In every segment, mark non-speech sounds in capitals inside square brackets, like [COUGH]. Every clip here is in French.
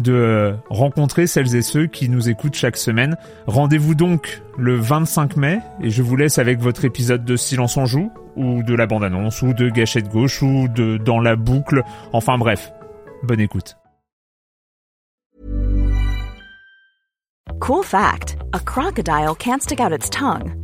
de rencontrer celles et ceux qui nous écoutent chaque semaine. Rendez-vous donc le 25 mai et je vous laisse avec votre épisode de Silence en joue ou de la bande-annonce ou de Gâchette gauche ou de Dans la boucle. Enfin bref, bonne écoute. Cool fact a crocodile can't stick out its tongue.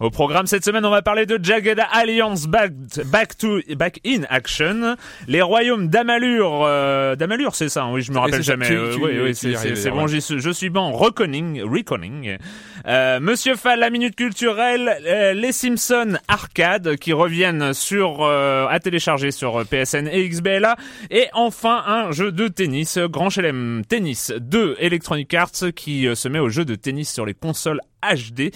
Au programme cette semaine, on va parler de Jagged Alliance Back, back to Back in Action, les royaumes d'Amalur, euh, d'Amalur, c'est ça, hein, oui, je me rappelle jamais. Euh, oui, oui, c'est bon, je suis bon. Reconning, Reconning. Euh, Monsieur Fall, la minute culturelle, euh, les Simpsons Arcade qui reviennent sur euh, à télécharger sur PSN et XBLA, et enfin un jeu de tennis, Grand Chelem Tennis 2 Electronic Arts qui se met au jeu de tennis sur les consoles HD.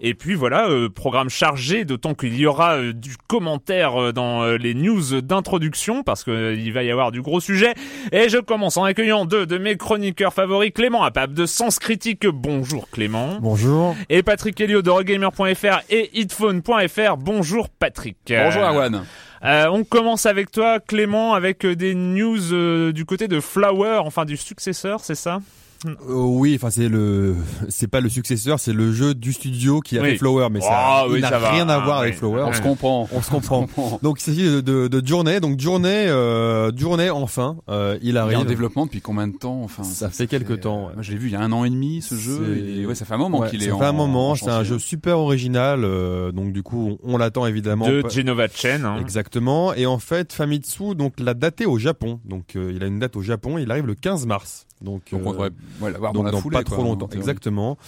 Et puis voilà, euh, programme chargé, d'autant qu'il y aura euh, du commentaire euh, dans les news d'introduction, parce qu'il va y avoir du gros sujet. Et je commence en accueillant deux de mes chroniqueurs favoris, Clément Apap de Sens Critique. Bonjour Clément. Bonjour. Et Patrick Helio de Regamer.fr et hitphone.fr. Bonjour Patrick. Bonjour Awan. on commence avec toi, Clément, avec des news du côté de Flower, enfin du successeur, c'est ça? Euh, oui, enfin c'est le, c'est pas le successeur, c'est le jeu du studio qui a fait Flower, mais ça, oh, n'a rien à voir avec Flower. On se comprend, [LAUGHS] on se comprend. donc il s'agit de, de, de, Journée, donc Journée, euh, Journée enfin, euh, il arrive. Il est en développement depuis combien de temps Enfin, ça, fait quelques temps. Moi, je l'ai vu il y a un an et demi ce jeu. Et, ouais, ça fait un moment qu'il est. Ça fait un moment. C'est un jeu super original, euh, donc du coup on, l'attend évidemment. De Genova Chen. Hein. Exactement. Et en fait Famitsu donc l'a daté au Japon, donc il a une date au Japon. Il arrive le 15 mars. Donc, on devrait l'avoir dans, la foulée, pas trop longtemps. Exactement.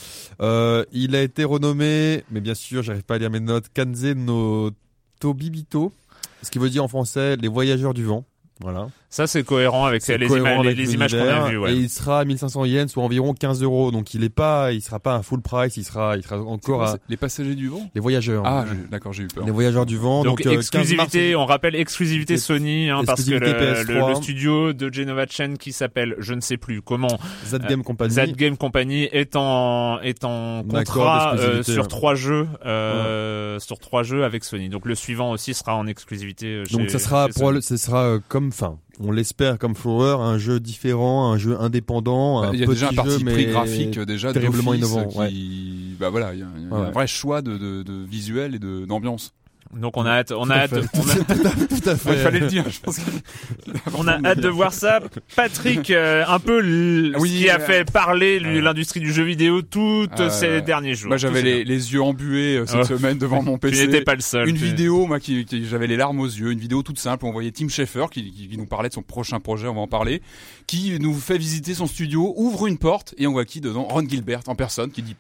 Euh, il a été renommé, mais bien sûr, j'arrive pas à lire mes notes, Kanze no Tobibito, ce qui veut dire en français les voyageurs du vent. Voilà. Ça, c'est cohérent avec les, les, images qu'on a vues. Ouais. Et il sera à 1500 yens, soit environ 15 euros. Donc, il est pas, il sera pas un full price. Il sera, il sera encore à... Les passagers du vent? Les voyageurs. Ah, d'accord, j'ai eu peur. Les voyageurs du vent. Donc, donc exclusivité. on rappelle exclusivité Sony, hein, parce que le, le, studio de Genova Chen qui s'appelle, je ne sais plus comment. Z Game Company. Z Game Company est en, est en contrat euh, sur trois jeux, euh, sur trois jeux avec Sony. Donc, le suivant aussi sera en exclusivité. Euh, chez, donc, ça sera, pour, ça sera comme fin on l'espère comme Flower, un jeu différent, un jeu indépendant, bah, un Il y a déjà un parti pris graphique euh, déjà terriblement innovant. Qui, bah voilà, il y a, un vrai choix de, de, de visuel et de d'ambiance. Donc on a hâte, on a hâte, on a... [LAUGHS] tout à fait. Il fallait le dire. Je pense [LAUGHS] on a hâte de voir ça. Patrick, euh, un peu oui, qui a euh, fait parler l'industrie du jeu vidéo toutes euh, ces derniers jours. Moi j'avais les, les, yeux embués cette semaine devant mon PC. [LAUGHS] Tu n'étais pas le seul. Une vidéo, moi qui, j'avais les larmes aux yeux, une vidéo toute simple. On voyait Tim Schafer qui, qui, nous parlait de son prochain projet, on va en parler, qui nous fait visiter son studio, ouvre une porte et on voit qui dedans? Ron Gilbert en personne qui dit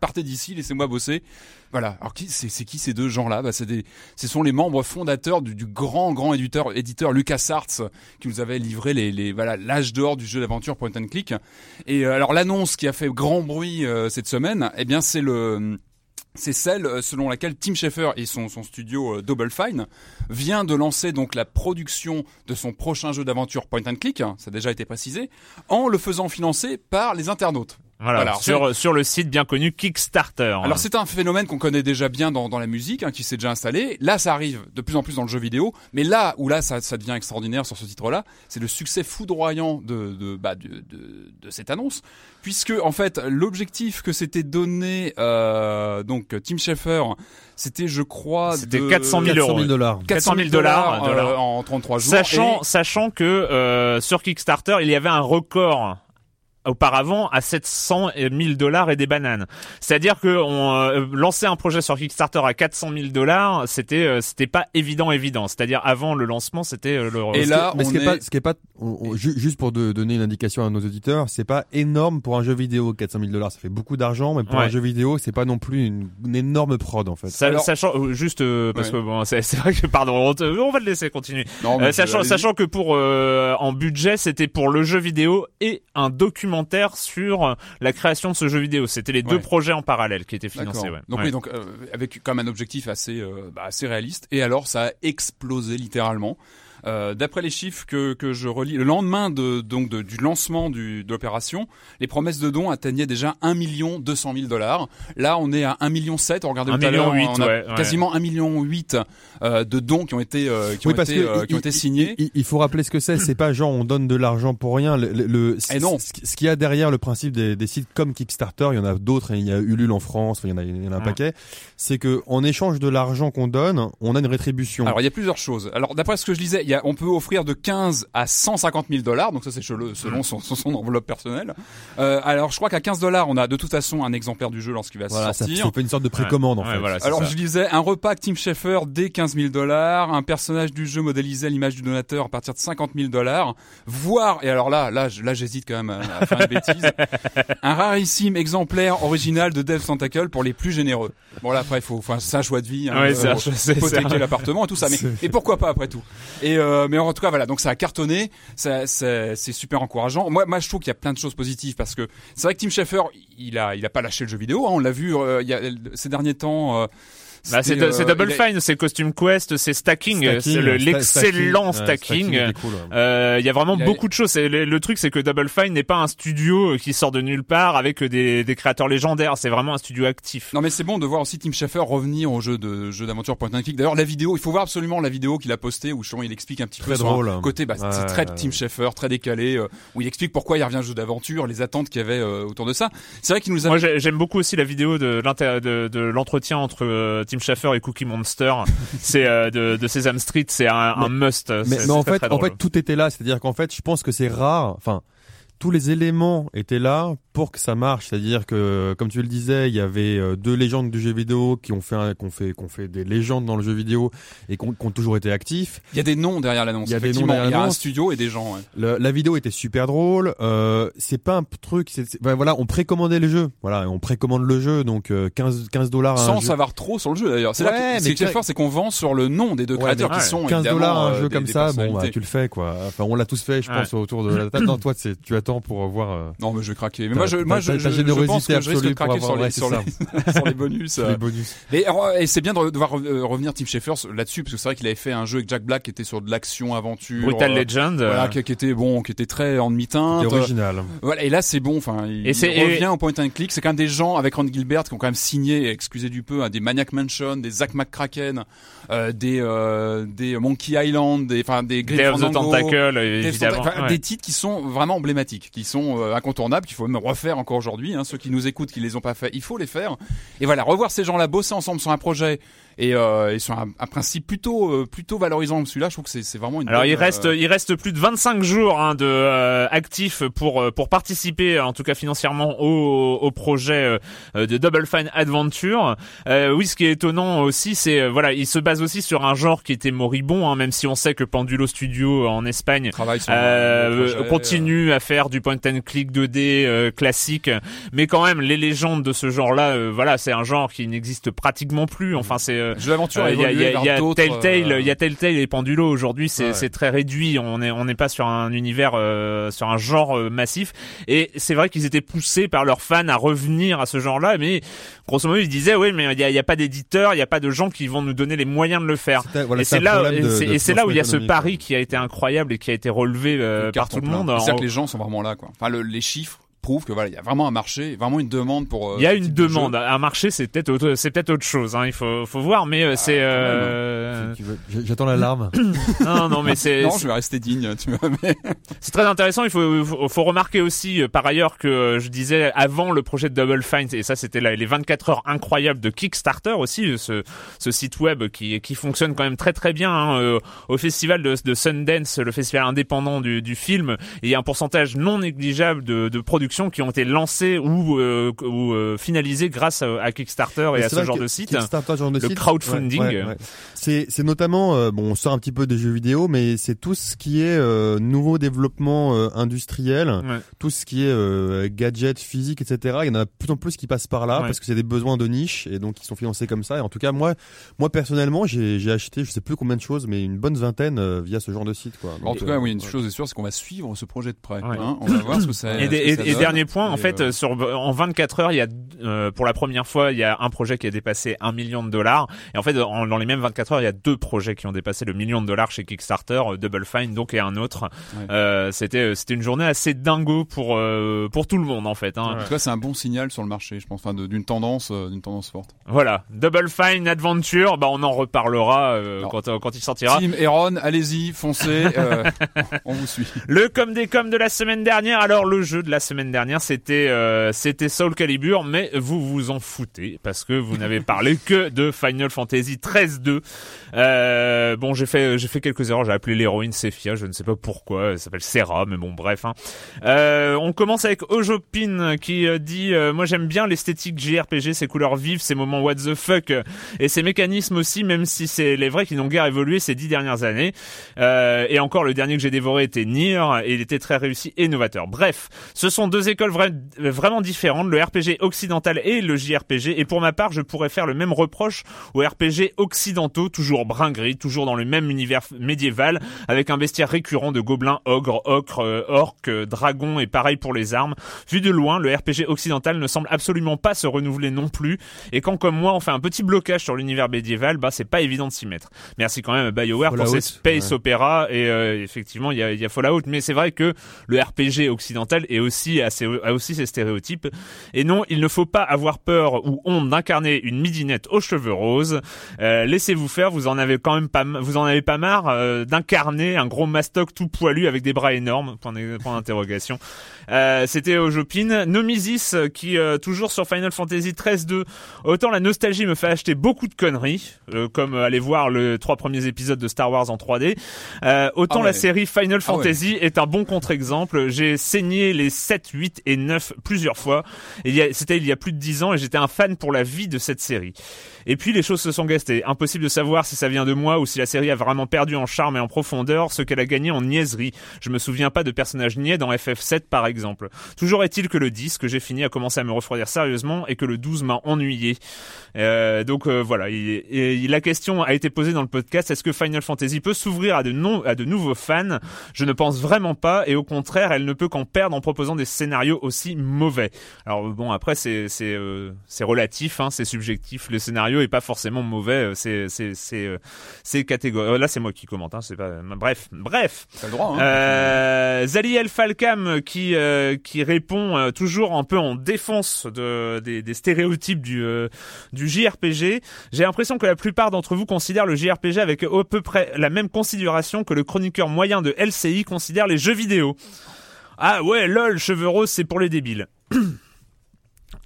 partez d'ici, laissez-moi bosser. Voilà. Alors qui c'est qui ces deux gens-là? Bah, c'est des ce sont les membres fondateurs du, du grand grand éditeur éditeur LucasArts qui nous avait livré les, les voilà l'âge d'or du jeu d'aventure point and click. Et euh, alors l'annonce qui a fait grand bruit euh, cette semaine, eh bien c'est le c'est celle euh, selon laquelle Tim Schafer et son, studio Double Fine vient de lancer donc la production de son prochain jeu d'aventure point and click, hein, ça a déjà été précisé, en le faisant financer par les internautes. Voilà, Voilà, sur sur le site bien connu Kickstarter. Alors c'est un phénomène qu'on connaît déjà bien dans, dans la musique, hein, qui s'est déjà installé. Là, ça arrive de plus en plus dans le jeu vidéo, mais là où là ça, ça devient extraordinaire sur ce titre-là, c'est le succès foudroyant de de, bah, de de de cette annonce, puisque en fait l'objectif que s'était donné euh, donc Tim Schafer, c'était je crois C'était de 400 000 400 euros. 000 dollars. 400 000 dollars, euh, en 33 jours. Sachant, Et- sachant que euh, sur Kickstarter, il y avait un record auparavant à 700 000 dollars et des bananes. C'est-à-dire que on euh, lancer un projet sur Kickstarter à 400 000 dollars, c'était euh, c'était pas évident évident. C'est-à-dire avant le lancement, c'était euh, le Et là, mais ce qui est, est- pas, ce qui est pas, on- on- ju- juste pour de- donner une indication à nos auditeurs, c'est pas énorme pour un jeu vidéo. 400 000 dollars, ça fait beaucoup d'argent, mais pour Ouais. un jeu vidéo, c'est pas non plus une, une énorme prod en fait. Alors- sachant euh, juste euh, parce Ouais. que bon, c'est vrai que pardon, on, te- on va le laisser continuer. Non, Euh, sachant, sachant que pour euh, en budget, c'était pour le jeu vidéo et un documentaire sur euh, la création de ce jeu vidéo. C'était les deux projets en parallèle qui étaient financés. Ouais. Donc Ouais. oui, donc euh, avec comme un objectif assez euh, bah, assez réaliste. Et alors ça a explosé littéralement. Euh, D'après les chiffres que, que je relis, le lendemain de, donc de- du lancement du, de l'opération, les promesses de dons atteignaient déjà 1 million 200 000 dollars. Là, on est à 1 million 7. On regardait 1 tout à l'heure, million on a huit, ouais, ouais. quasiment 1 million 8 euh, de dons qui ont été euh, qui ont Oui, été euh, il- qui ont été signés. Il, il faut rappeler ce que c'est. C'est pas genre on donne de l'argent pour rien. Le, le- le- Eh non. Ce, qu'il y a derrière le principe des, des sites comme Kickstarter, il y en a d'autres. hein, Il y a Ulule en France. Il y en a, il y en a un Ouais. paquet. C'est que en échange de l'argent qu'on donne, on a une rétribution. Alors il y a plusieurs choses. Alors d'après ce que je lisais, il y a, on peut offrir de 15 à 150 000 dollars, donc ça c'est selon, selon son, son, [LAUGHS] son enveloppe personnelle. Euh, alors je crois qu'à 15 dollars, on a de toute façon un exemplaire du jeu lorsqu'il va voilà, ça, sortir. ça fait une sorte de précommande en Ouais, fait. voilà, Alors ça. je disais un repas avec Tim Schafer dès 15 000 dollars, un personnage du jeu modélisé à l'image du donateur à partir de 50 000 dollars, voire et alors là là j'hésite quand même à, à faire une bêtise, un rarissime exemplaire original de Dev Tentacle pour les plus généreux. Bon là après il faut, c'est un choix de vie, hein, Ouais, faut- c'est un choix- c'est- hypothéquer c'est un- l'appartement et tout ça, mais et pourquoi pas après tout. Et euh, mais en tout cas voilà donc ça a cartonné, ça, c'est super encourageant. Moi moi je trouve qu'il y a plein de choses positives parce que c'est vrai que Tim Schafer il a il a pas lâché le jeu vidéo, hein, on l'a vu euh, ces derniers temps. euh, Bah, c'est euh, Double a- Fine, c'est Costume Quest, c'est Stacking, c'est sta- l'excellent stacking, ouais, stacking. il est cool, ouais. Euh, Il y a vraiment Il a- beaucoup de choses. Le, le truc, c'est que Double Fine n'est pas un studio euh, qui sort de nulle part avec euh, des, des créateurs légendaires. C'est vraiment un studio actif. Non mais c'est bon de voir aussi Tim Schafer revenir au jeu de jeu d'aventure point and click. D'ailleurs la vidéo, il faut voir absolument la vidéo qu'il a postée où il explique un petit Très peu son drôle, hein. côté bah, c'est très ouais, Tim. Schafer, très décalé euh, où il explique pourquoi il revient au jeu d'aventure, les attentes qu'il y avait euh, autour de ça. C'est vrai qu'il nous a Moi, j'ai- j'aime beaucoup aussi la vidéo de l'inter- de, de l'entretien entre euh, Tim Schafer et Cookie Monster. [LAUGHS] c'est euh, de, de Sesame Street. C'est un, un must. Mais, mais en fait, en fait, tout était là. C'est-à-dire qu'en fait, je pense que c'est rare. Enfin, tous les éléments étaient là pour que ça marche. C'est-à-dire que, comme tu le disais, il y avait euh, deux légendes du jeu vidéo qui ont fait, un- qu'on fait, qu'on fait des légendes dans le jeu vidéo et qui ont, qui ont toujours été actifs. il y a des noms derrière l'annonce. Il y a des noms derrière il y a un studio et des gens. ouais. Le- la vidéo était super drôle. Euh, c'est pas un truc. C'est, c'est- ben voilà, on précommandait le jeu. Voilà, on précommande le jeu, donc euh, 15 15 dollars. Sans savoir trop sur le jeu d'ailleurs. C'est là Ouais, que ce mais qui est fort, c'est qu'on vend sur le nom des deux Ouais, créateurs mais qui ouais, sont 15 évidemment, dollars un euh, jeu des- comme des ça, bon, bah, tu le fais quoi. Enfin, on l'a tous fait, je Ouais. pense, autour de la table. Non, toi, c'est, tu attends pour voir. euh, Non, mais je vais craquer. Mais moi, je, moi, je, je, je pense que je risque de craquer sur les, sur les, [LAUGHS] sur les bonus. euh. les bonus. Mais et c'est bien de, de voir euh, revenir Tim Schafer là-dessus parce que c'est vrai qu'il avait fait un jeu avec Jack Black qui était sur de l'action aventure, Brutal euh, Legend. voilà, qui, qui était bon, qui était très en demi-teinte. Original. Voilà, et là c'est bon. Enfin, il, Et il revient et- au point and click. C'est quand même des gens avec Ron Gilbert qui ont quand même signé, excusez du peu, hein, des Maniac Mansion, des Zack McCracken, euh, des euh, des Monkey Island, des enfin des Fandango, Tentacle, des, évidemment. enfin, ouais. des titres qui sont vraiment emblématiques, qui sont euh, incontournables, qu'il faut même refaire encore aujourd'hui. Hein, ceux qui nous écoutent, qui les ont pas fait, il faut les faire. Et voilà, revoir ces gens-là bosser ensemble sur un projet et, euh, et sur un, un principe plutôt euh, plutôt valorisant celui-là, je trouve que c'est c'est vraiment une. Alors bonne, il reste euh, il reste plus de 25 jours hein, de euh, actifs pour euh, pour participer en tout cas financièrement au, au projet euh, de Double Fine Adventure. Euh, oui, ce qui est étonnant aussi, c'est voilà, il se base aussi sur un genre qui était moribond, hein, même si on sait que Pendulo Studio en Espagne euh, projet, continue à faire du point and click 2D euh, classique, mais quand même les légendes de ce genre-là, euh, voilà, c'est un genre qui n'existe pratiquement plus. Enfin, c'est euh, euh, jeu d'aventure a euh, Il y a, y a, vers il y a d'autres, Telltale, euh, il y a Telltale et Pendulo aujourd'hui, c'est Ouais. c'est très réduit. On est on n'est pas sur un univers, euh, sur un genre euh, massif. Et c'est vrai qu'ils étaient poussés par leurs fans à revenir à ce genre-là, mais grosso modo ils disaient oui, mais il y a, il y a pas d'éditeurs, il y a pas de gens qui vont nous donner les moyens de le faire. Voilà, et c'est c'est là, de- c'est et c'est là où il y a ce pari qui a été incroyable et qui a été relevé euh, par tout le monde. C'est-à-dire En- que les gens sont vraiment là, quoi. Enfin, le- les chiffres prouve que voilà, il y a vraiment un marché, vraiment une demande pour. euh, Il y a une de demande. Un marché, c'est peut-être autre, c'est peut-être autre chose. Hein. Il faut, faut voir, mais euh, c'est. euh, J'attends l'alarme. [COUGHS] non, non, mais c'est. Non, je vais rester digne, tu vois. Mais... [LAUGHS] C'est très intéressant. Il faut, faut, faut remarquer aussi, euh, par ailleurs, que euh, je disais avant le projet de Double Fine, et ça c'était les 24 heures incroyables de Kickstarter aussi, ce, ce site web qui, qui fonctionne quand même très très bien hein, au festival de, de Sundance, le festival indépendant du, du film. Il y a un pourcentage non négligeable de, de productions qui ont été lancées ou, euh, ou euh, finalisées grâce à, à Kickstarter et à ce genre de site. Kickstarter, ce genre de Le site. crowdfunding. Ouais, ouais, ouais. C'est c'est notamment euh, bon, on sort un petit peu des jeux vidéo, mais c'est tout ce qui est euh, nouveau développement euh, industriel, Ouais. tout ce qui est euh, gadgets physiques, etc. Il y en a de plus en plus qui passent par là Ouais. parce que c'est des besoins de niche et donc ils sont financés comme ça. Et en tout cas, moi, moi personnellement, j'ai j'ai acheté, je sais plus combien de choses, mais une bonne vingtaine euh, via ce genre de site, quoi. en tout euh, cas, oui, une ouais. chose est sûre, c'est qu'on va suivre ce projet de près. Ouais. hein. on va voir ce que ça. Et, des- ce que et- ça et donne. Dernier point, en fait, euh, sur en 24 heures, il y a euh, pour la première fois, il y a un projet qui a dépassé un million de dollars. Et en fait, en- dans les mêmes 24 heures, il y a deux projets qui ont dépassé le million de dollars chez Kickstarter, euh, Double Fine donc et un autre. Ouais. C'était c'était une journée assez dingo pour pour tout le monde en fait. Hein. En tout cas, c'est un bon signal sur le marché, je pense, enfin, d'une tendance, d'une tendance forte. Voilà, Double Fine Adventure, bah on en reparlera quand quand il sortira. Team Heron, allez-y, foncez, [LAUGHS] on vous suit. Le comme des coms de la semaine dernière. Alors le jeu de la semaine dernière, c'était euh, c'était Soul Calibur, mais vous vous en foutez parce que vous n'avez [LAUGHS] parlé que de Final Fantasy 13 2. Euh, bon, j'ai fait j'ai fait quelques erreurs. J'ai appelé l'héroïne Sephia, je ne sais pas pourquoi. Elle s'appelle Serra, mais bon, bref. hein. Euh, on commence avec Ojopin qui euh, dit euh, moi j'aime bien l'esthétique JRPG, ses couleurs vives, ses moments what the fuck et ses mécanismes aussi, même si c'est les vrais qui n'ont guère évolué ces dix dernières années. Euh, et encore, le dernier que j'ai dévoré était Nier, et il était très réussi et novateur. Bref, ce sont deux écoles vra- vraiment différentes, le RPG occidental et le JRPG, et pour ma part, je pourrais faire le même reproche aux RPG occidentaux, toujours brun gris, toujours dans le même univers médiéval, avec un bestiaire récurrent de gobelins, ogres, ocres, euh, orques, dragons, et pareil pour les armes. Vu de loin, le RPG occidental ne semble absolument pas se renouveler non plus, et quand comme moi on fait un petit blocage sur l'univers médiéval, bah c'est pas évident de s'y mettre. Merci quand même à BioWare pour Fallout, ces space ouais. opéra et euh, effectivement il y a, il y a Fallout, mais c'est vrai que le RPG occidental est aussi assez, a aussi ses stéréotypes. Et non, il ne faut pas avoir peur ou honte d'incarner une midinette aux cheveux roses. Euh, Laissez-vous faire, vous en avez quand même pas, vous en avez pas marre euh, d'incarner un gros mastoc tout poilu avec des bras énormes? Point d'interrogation. Euh, C'était Ojopin. Nomisis euh, qui euh, toujours sur Final Fantasy 13-2. Autant la nostalgie me fait acheter beaucoup de conneries, euh, comme euh, aller voir les trois premiers épisodes de Star Wars en 3D. Euh, autant Ah ouais. la série Final Ah ouais. Fantasy est un bon contre-exemple. J'ai saigné les 7, 8 et 9 plusieurs fois. C'était il y a plus de 10 ans et j'étais un fan pour la vie de cette série. Et puis les choses se sont gastées. Impossible de savoir si ça vient de moi ou si la série a vraiment perdu en charme et en profondeur ce qu'elle a gagné en niaiserie. Je me souviens pas de personnages niais dans FF7 par exemple. Toujours est-il que le 10 que j'ai fini a commencé à me refroidir sérieusement et que le 12 m'a ennuyé. Euh, donc euh, voilà, et la question a été posée dans le podcast est-ce que Final Fantasy peut s'ouvrir à de non, à de nouveaux fans? Je ne pense vraiment pas et au contraire, elle ne peut qu'en perdre en proposant des scénarios aussi mauvais. Alors bon, après c'est c'est euh, relatif, hein, c'est subjectif. Le scénario est pas forcément mauvais, c'est c'est. Euh, Là, c'est moi qui commente, hein, c'est pas. Bref, bref. Le droit, hein. Zaliel Falcam qui euh, qui répond euh, toujours un peu en défense de des, des stéréotypes du euh, du JRPG. J'ai l'impression que la plupart d'entre vous considèrent le JRPG avec à peu près la même considération que le chroniqueur moyen de LCI considère les jeux vidéo. Ah ouais, lol, cheveux roses, c'est pour les débiles. [CLEARS THROAT]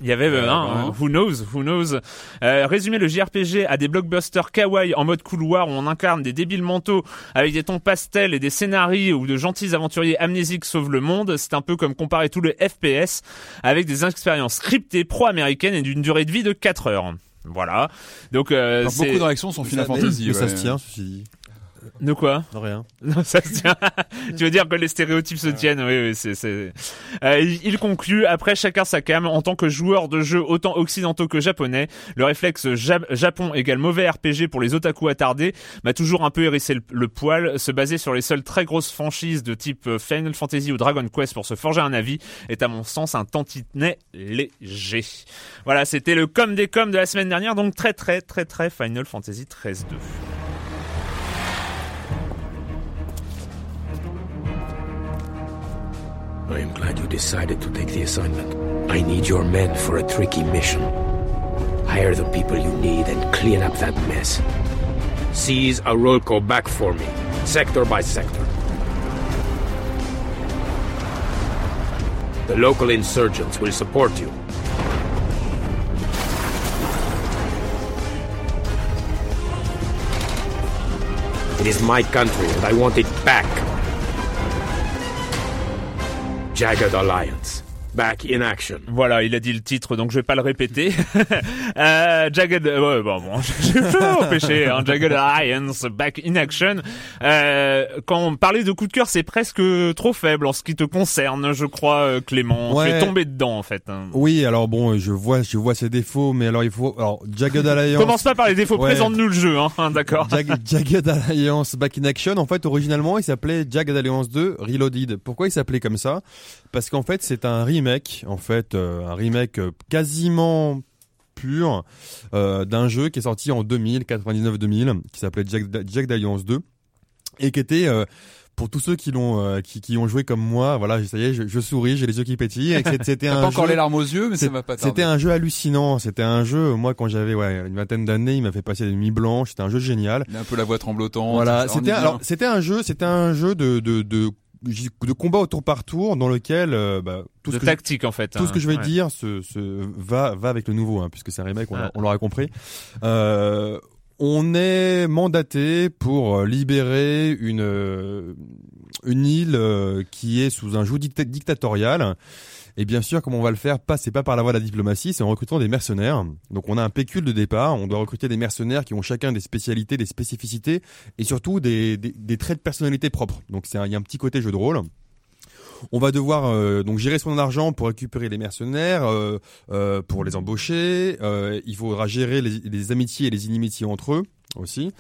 Il y avait, euh, Euh, hein, bon. who knows, who knows. Euh, résumer le JRPG à des blockbusters kawaii en mode couloir où on incarne des débiles mentaux avec des tons pastels et des scénarios où de gentils aventuriers amnésiques sauvent le monde, c'est un peu comme comparer tout le FPS avec des expériences scriptées pro-américaines et d'une durée de vie de 4 heures. Voilà. Donc, euh, Alors, beaucoup de réactions sont Final Fantasy. Mais ça ouais. se tient, ceci dit. De quoi Non, rien. [LAUGHS] Non, ça se tient. [LAUGHS] tu veux dire que les stéréotypes se tiennent Oui, oui, c'est. c'est... Euh, il conclut après chacun sa cam. En tant que joueur de jeux autant occidentaux que japonais, le réflexe Ja- Japon égale mauvais RPG pour les otaku attardés m'a toujours un peu hérissé le, le poil. Se baser sur les seules très grosses franchises de type euh, Final Fantasy ou Dragon Quest pour se forger un avis est à mon sens un tantinet léger. Voilà, c'était le com des coms de la semaine dernière, donc très très très très Final Fantasy 13 2. I am glad you decided to take the assignment. I need your men for a tricky mission. Hire the people you need and clean up that mess. Seize Arolko back for me, sector by sector. The local insurgents will support you. It is my country and I want it back. Jagged Alliance. Back in action. Voilà, il a dit le titre, donc je vais pas le répéter. [LAUGHS] euh, Jagged, ouais, bon, bon, [LAUGHS] je peux empêcher, hein, Jagged Alliance, Back in Action. Euh, quand on parlait de coup de cœur, c'est presque trop faible en ce qui te concerne, je crois, euh, Clément. Ouais. Tu es tombé dedans, en fait. hein. Oui, alors bon, je vois, je vois ses défauts, mais alors il faut, alors Jagged [LAUGHS] Alliance. Commence pas par les défauts, Ouais. présente-nous le jeu, hein, d'accord. Jag- Jagged Alliance Back in Action, en fait, originalement, il s'appelait Jagged Alliance 2 Reloaded. Pourquoi il s'appelait comme ça? Parce qu'en fait, c'est un remake, en fait, euh, un remake euh, quasiment pur euh, d'un jeu qui est sorti en 2000, 99-2000, qui s'appelait Jagged Alliance 2 et qui était pour tous ceux qui l'ont, euh, qui, qui ont joué comme moi, voilà, ça y est, je, je souris, j'ai les yeux qui pétillent. C'était [LAUGHS] un pas encore jeu- les larmes aux yeux, mais ça va pas tarder. C'était un jeu hallucinant. C'était un jeu, moi, quand j'avais ouais, une vingtaine d'années, il m'a fait passer des nuits blanches. C'était un jeu génial. Il a un peu la voix tremblotante. Voilà, c'était alors c'était un jeu, c'était un jeu de de de de combat au tour par tour dans lequel euh, bah, tout de ce que je, tactique, en fait. tout ce hein, que je vais ouais. dire se, se va va avec le nouveau hein, puisque c'est un remake on, l'aura compris. Euh, on est mandaté pour euh, libérer une une île qui est sous un joug dicta- dictatorial. Et bien sûr, comme on va le faire, pas pas par la voie de la diplomatie, c'est en recrutant des mercenaires. Donc on a un pécule de départ, on doit recruter des mercenaires qui ont chacun des spécialités, des spécificités et surtout des, des, des traits de personnalité propres. Donc il y a un petit côté jeu de rôle. On va devoir euh, donc gérer son argent pour récupérer les mercenaires, euh, euh, pour les embaucher. Euh, il faudra gérer les, les amitiés et les inimitiés entre eux aussi.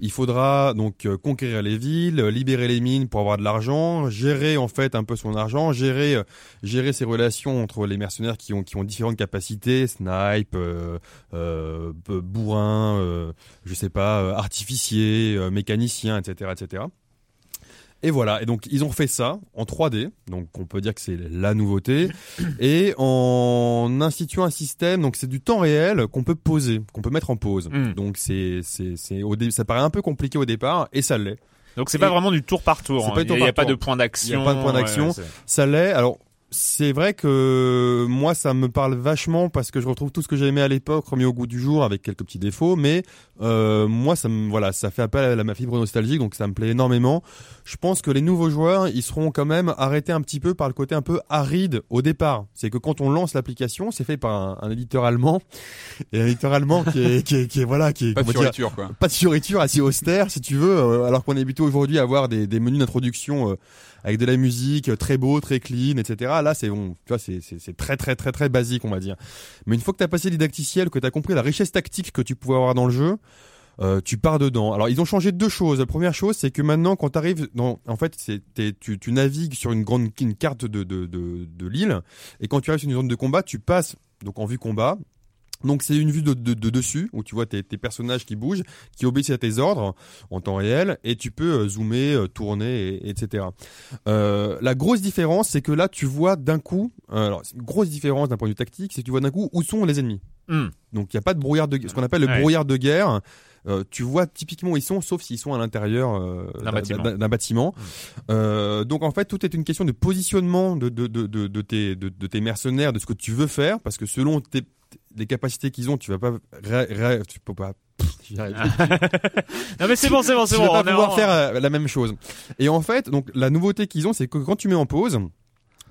Il faudra donc euh, conquérir les villes, euh, libérer les mines pour avoir de l'argent, gérer en fait un peu son argent, gérer euh, gérer ses relations entre les mercenaires qui ont qui ont différentes capacités, snipe, euh, euh, bourrin, euh, je sais pas, artificier, mécanicien, etc., etc. Et voilà. Et donc ils ont fait ça en 3D. Donc on peut dire que c'est la nouveauté. Et en instituant un système, donc c'est du temps réel qu'on peut poser, qu'on peut mettre en pause. Mm. Donc c'est c'est c'est ça paraît un peu compliqué au départ et ça l'est. Donc c'est pas vraiment du tour par tour. Hein. pas Il n'y a, pas de point d'action. Il y a pas de point d'action. Ouais, ouais, c'est- Ça l'est. Alors c'est vrai que moi ça me parle vachement parce que je retrouve tout ce que j'ai aimé à l'époque remis au goût du jour avec quelques petits défauts, mais euh, moi ça me voilà ça fait appel à ma fibre nostalgique donc ça me plaît énormément. Je pense que les nouveaux joueurs ils seront quand même arrêtés un petit peu par le côté un peu aride au départ. C'est que quand on lance l'application c'est fait par un, un éditeur allemand et un éditeur allemand qui est qui est, qui est voilà qui est Pas de fioriture, quoi. pas de fioriture assez austère si tu veux euh, alors qu'on est habitué aujourd'hui à avoir des, des menus d'introduction euh, avec de la musique euh, très beau très clean etc là c'est bon tu vois c'est c'est c'est très très très très basique on va dire mais une fois que t'as passé le didacticiel que t'as compris la richesse tactique que tu pouvais avoir dans le jeu euh, tu pars dedans. Alors ils ont changé deux choses. La première chose, c'est que maintenant, quand tu arrives dans, en fait, tu, tu navigues sur une grande une carte de de, de, de l'île, et quand tu arrives sur une zone de combat, tu passes donc en vue combat. Donc c'est une vue de, de, de dessus où tu vois tes, tes personnages qui bougent, qui obéissent à tes ordres en temps réel, et tu peux euh, zoomer, euh, tourner, et- etc. Euh, la grosse différence, c'est que là tu vois d'un coup, euh, alors une grosse différence d'un point de vue tactique, c'est que tu vois d'un coup où sont les ennemis. Hmm. Donc il n'y a pas de brouillard de ce qu'on appelle le Ouais. brouillard de guerre. Euh, tu vois typiquement où ils sont, sauf s'ils sont à l'intérieur euh, D'un bâtiment. bâtiment. Euh, donc en fait, tout est une question de positionnement de, de, de, de, de tes, de, tes mercenaires, de ce que tu veux faire, parce que selon tes, les capacités qu'ils ont, tu vas pas, ré- ré- tu peux pas. pff. [LAUGHS] Non mais c'est bon, c'est bon, c'est tu bon. vas pas pouvoir en- faire euh, la même chose. Et en fait, donc la nouveauté qu'ils ont, c'est que quand tu mets en pause,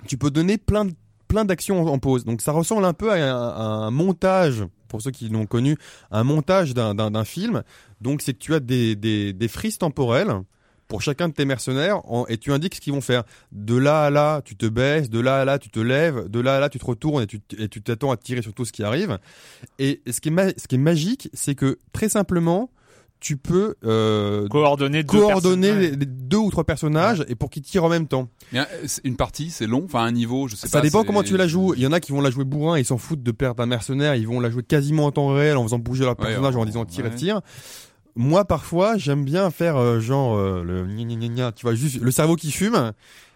tu peux donner plein de plein d'actions en en pause. Donc ça ressemble un peu à un, à un montage, pour ceux qui l'ont connu, un montage d'un- film. Donc c'est que tu as des, frises temporelles pour chacun de tes mercenaires en- et tu indiques ce qu'ils vont faire. De là à là, tu te baisses, de là à là, tu te lèves, de là à là, tu te retournes et tu t'attends à tirer sur tout ce qui arrive. Et ce qui est magique, c'est que très simplement, tu peux euh, coordonner deux coordonner les, les deux ou trois personnages et pour qu'ils tirent en même temps. Mais, une partie, c'est long, enfin un niveau, je sais Ça pas. dépend c'est- comment tu la joues. Il y en a qui vont la jouer bourrin, ils s'en foutent de perdre un mercenaire, ils vont la jouer quasiment en temps réel en faisant bouger leur Ouais, personnage en- en disant tire et ouais. tire. Moi, parfois, j'aime bien faire euh, genre euh, le gna gna gna gna, tu vois, juste le cerveau qui fume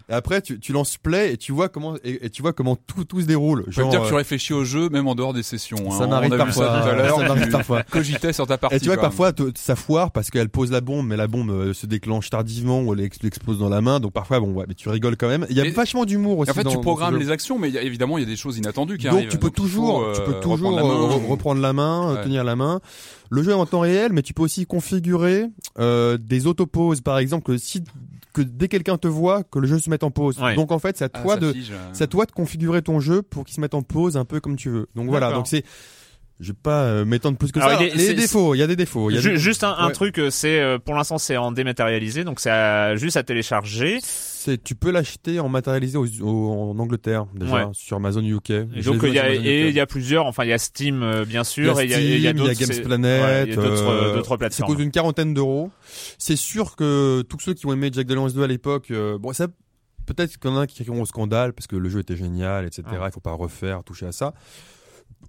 Et après, tu, tu lances play et tu vois comment et, et tu vois comment tout tout se déroule. Je peux dire que tu euh, réfléchis au jeu même en dehors des sessions. hein. Ça m'arrive a vu parfois. ça. Ça m'arrive parfois. Cogitais sur ta partie. et tu vois que parfois ça foire parce qu'elle pose la bombe, mais la bombe euh, se déclenche tardivement ou elle ex- explose dans la main. Donc parfois, bon, ouais, mais tu rigoles quand même. Il y a Et- vachement d'humour aussi. En fait, dans- tu programmes les actions, mais y a- évidemment, il y a des choses inattendues qui Donc arrivent. tu peux faut, toujours, euh, tu peux reprendre toujours la main. re- reprendre la main, Ouais. tenir la main. Le jeu est en temps réel, mais tu peux aussi configurer euh, des autopauses, par exemple, si que dès quelqu'un te voit, que le jeu se mette en pause. Ouais. Donc en fait, c'est à Ah, toi de, euh. c'est à toi de configurer ton jeu pour qu'il se mette en pause un peu comme tu veux. Donc voilà, donc c'est, je vais pas euh, m'étendre plus que Alors, ça. il c'est- défauts, il y a des défauts. Il y a Ju- des- Juste un, un Ouais. truc, euh, c'est euh, pour l'instant c'est en dématérialisé, donc c'est à- juste à télécharger. C'est, tu peux l'acheter en matérialisé au- au- en Angleterre déjà Ouais. sur Amazon UK. Et donc il y a et il y a plusieurs, enfin il y a Steam bien y sûr, il y a, et il y a il y a Games Planet, ouais, y d'autres euh, d'autres Ça plateformes. coûte une quarantaine d'euros. C'est sûr que tous ceux qui ont aimé Jack Daniels 2 à l'époque, euh, bon, ça, peut-être qu'il y en a qui crieront au scandale parce que le jeu était génial, etc. Ouais. Il faut pas refaire, toucher à ça.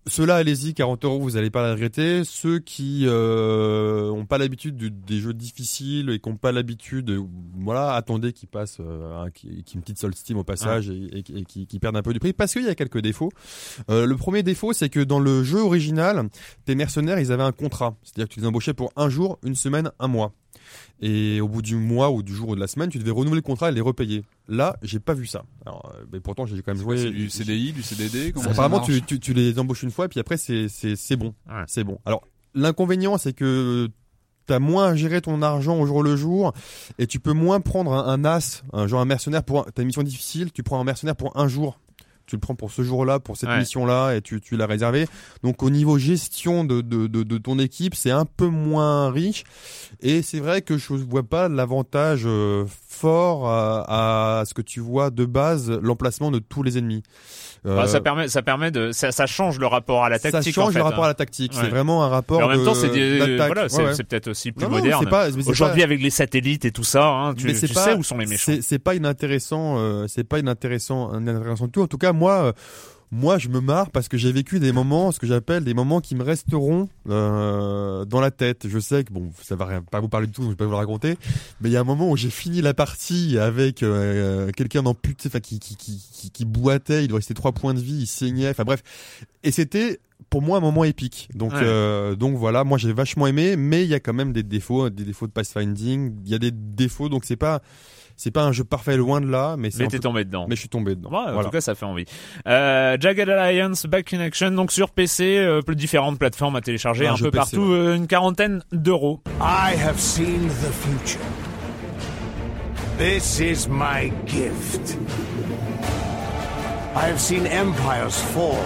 Ceux-là, allez-y, 40 euros, vous allez pas la regretter. Ceux qui euh, ont pas l'habitude des jeux difficiles et qui ont pas l'habitude, euh, voilà, attendez qu'ils passent, euh, qui, qui une petite solde Steam au passage et, et- et qui, qui perdent un peu du prix parce qu'il y a quelques défauts. Euh, le premier défaut, c'est que dans le jeu original, tes mercenaires, ils avaient un contrat, c'est-à-dire que tu les embauchais pour un jour, une semaine, un mois. Et au bout du mois ou du jour ou de la semaine, tu devais renouveler le contrat et les repayer. Là, j'ai pas vu ça. Alors, euh, mais pourtant, j'ai quand même joué. C'est du CDI, du CDD. comment Apparemment, tu, tu, tu les embauches une fois, puis après, c'est c'est c'est bon. Ouais. C'est bon. Alors, l'inconvénient, c'est que t'as moins à gérer ton argent au jour le jour, et tu peux moins prendre un, un as, un genre un mercenaire pour un- ta mission difficile. Tu prends un mercenaire pour un jour. Tu le prends pour ce jour-là, pour cette Ouais. mission-là, et tu, tu l'as réservé. Donc au niveau gestion de, de, de, de ton équipe, c'est un peu moins riche. Et c'est vrai que je vois pas l'avantage euh, fort à, à ce que tu vois de base, l'emplacement de tous les ennemis. Euh, ça permet, ça permet de, ça, ça change le rapport à la ça tactique. change en fait, le rapport hein. à la tactique. Ouais. C'est vraiment un rapport. Mais en même de- temps, c'est voilà, Ouais, peut-être aussi plus Non, moderne. Aujourd'hui, avec les satellites et tout ça, hein, tu, tu pas- sais où sont les méchants. C'est pas inintéressant. Euh, c'est pas inintéressant, inintéressant du tout. En tout cas, moi. euh, moi, je me marre parce que j'ai vécu des moments, ce que j'appelle des moments qui me resteront euh, dans la tête. Je sais que bon, ça va rien, pas vous parler du tout, donc je vais pas vous le raconter. Mais il y a un moment où j'ai fini la partie avec euh, quelqu'un d'amputé, enfin qui, qui, qui, qui, qui boitait, il lui restait trois points de vie, il saignait, enfin bref. Et c'était pour moi un moment épique. Donc, Ouais. euh, donc voilà, moi j'ai vachement aimé, mais il y a quand même des défauts, des défauts de pathfinding. Il y a des défauts, donc c'est pas, c'est pas un jeu parfait loin de là, mais c'est Mais t'es peu- tombé dedans. mais je suis tombé dedans. Ouais, en Voilà. tout cas, ça fait envie. Euh, Jagged Alliance Back in Action, donc sur PC, euh, plus différentes plateformes à télécharger Un peu PC, partout, ouais. euh, une quarantaine d'euros. I have seen the future. This is my gift. I have seen empires fall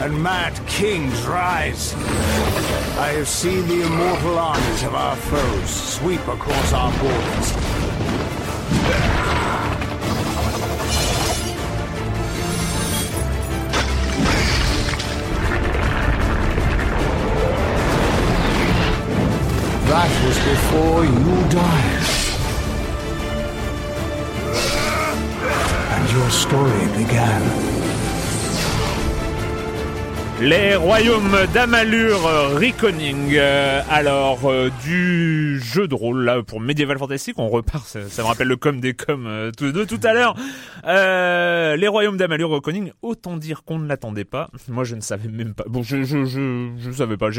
and mad kings rise. I have seen the immortal armies of our foes sweep across our borders. That was before you died. And your story began. Les royaumes d'Amalur euh, Reckoning. Euh, alors, euh, du jeu de rôle, là, pour Medieval Fantasy, on repart, ça, ça me rappelle le com des com euh, tout- de tout à l'heure. Euh, les royaumes d'Amalur Reckoning, autant dire qu'on ne l'attendait pas. Moi, je ne savais même pas. Bon, je je je, je savais pas.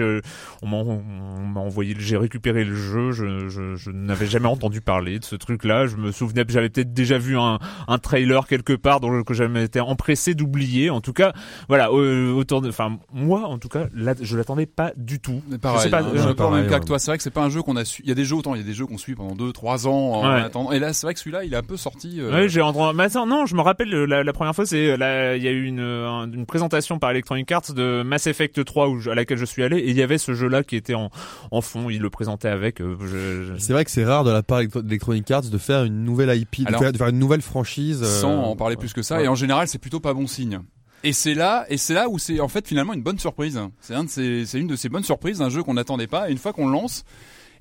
On m'a envoyé, j'ai récupéré le jeu. Je, je, je n'avais jamais entendu parler de ce truc-là. Je me souvenais, j'avais peut-être déjà vu un, un trailer quelque part, dont que j'avais été empressé d'oublier. En tout cas, voilà, autour de, enfin, moi, en tout cas, là, je l'attendais pas du tout. Mais Je pareil, sais pas, hein, euh, je en même pareil, cas ouais. que toi. C'est vrai que c'est pas un jeu qu'on a su. Il y a des jeux autant, il y a des jeux qu'on suit pendant 2 3 ans en Ouais. attendant. Et là, c'est vrai que celui-là, il est un peu sorti. euh, Ouais, j'ai entendu. Mais attends, non, je me rappelle euh, la, la première fois, c'est euh, là, il y a eu une, un- une présentation par Electronic Arts de Mass Effect 3 où je- à laquelle je suis allé et il y avait ce jeu-là qui était en, en fond. Il le présentait avec. euh, je- je- C'est vrai que c'est rare de la part d'Electronic Arts de faire une nouvelle IP, de, faire, de faire une nouvelle franchise. euh, sans en parler plus que ça. ouais. Et en général, c'est plutôt pas bon signe. Et c'est là, et c'est là où c'est en fait finalement une bonne surprise. C'est un c'est une de ces bonnes surprises d'un jeu qu'on n'attendait pas. Et une fois qu'on lance,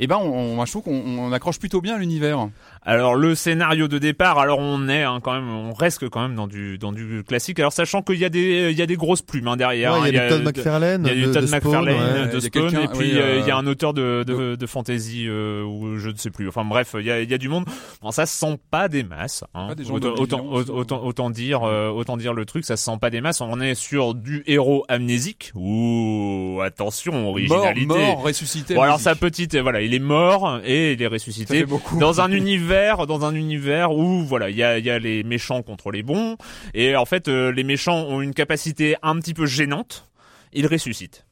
Et ben, on, on- je trouve qu'on on accroche plutôt bien l'univers. Alors le scénario de départ, alors on est hein, quand même, on reste quand même dans du dans du classique. Alors sachant qu'il y a des il y a des grosses plumes hein, derrière. Ouais, hein. il y a du Todd de- McFarlane, Il y a du de- Todd McFarlane de Spawn et puis oui, euh, euh, il y a un auteur de de, de fantasy euh, ou je ne sais plus. Enfin bref, il y a il y a du monde. Bon ça se sent pas des masses. Hein. Pas des gens autant, autant, autant, autant dire euh, autant dire le truc, ça se sent pas des masses. On est sur du héros amnésique. Ouh attention Mort, originalité. mort, ressuscité. Bon alors sa petite, euh, voilà, il est mort et il est Ça ressuscité fait beaucoup. dans un univers, [LAUGHS] dans un univers où voilà, il y a, les méchants contre les bons et en fait euh, les méchants ont une capacité un petit peu gênante, ils ressuscitent.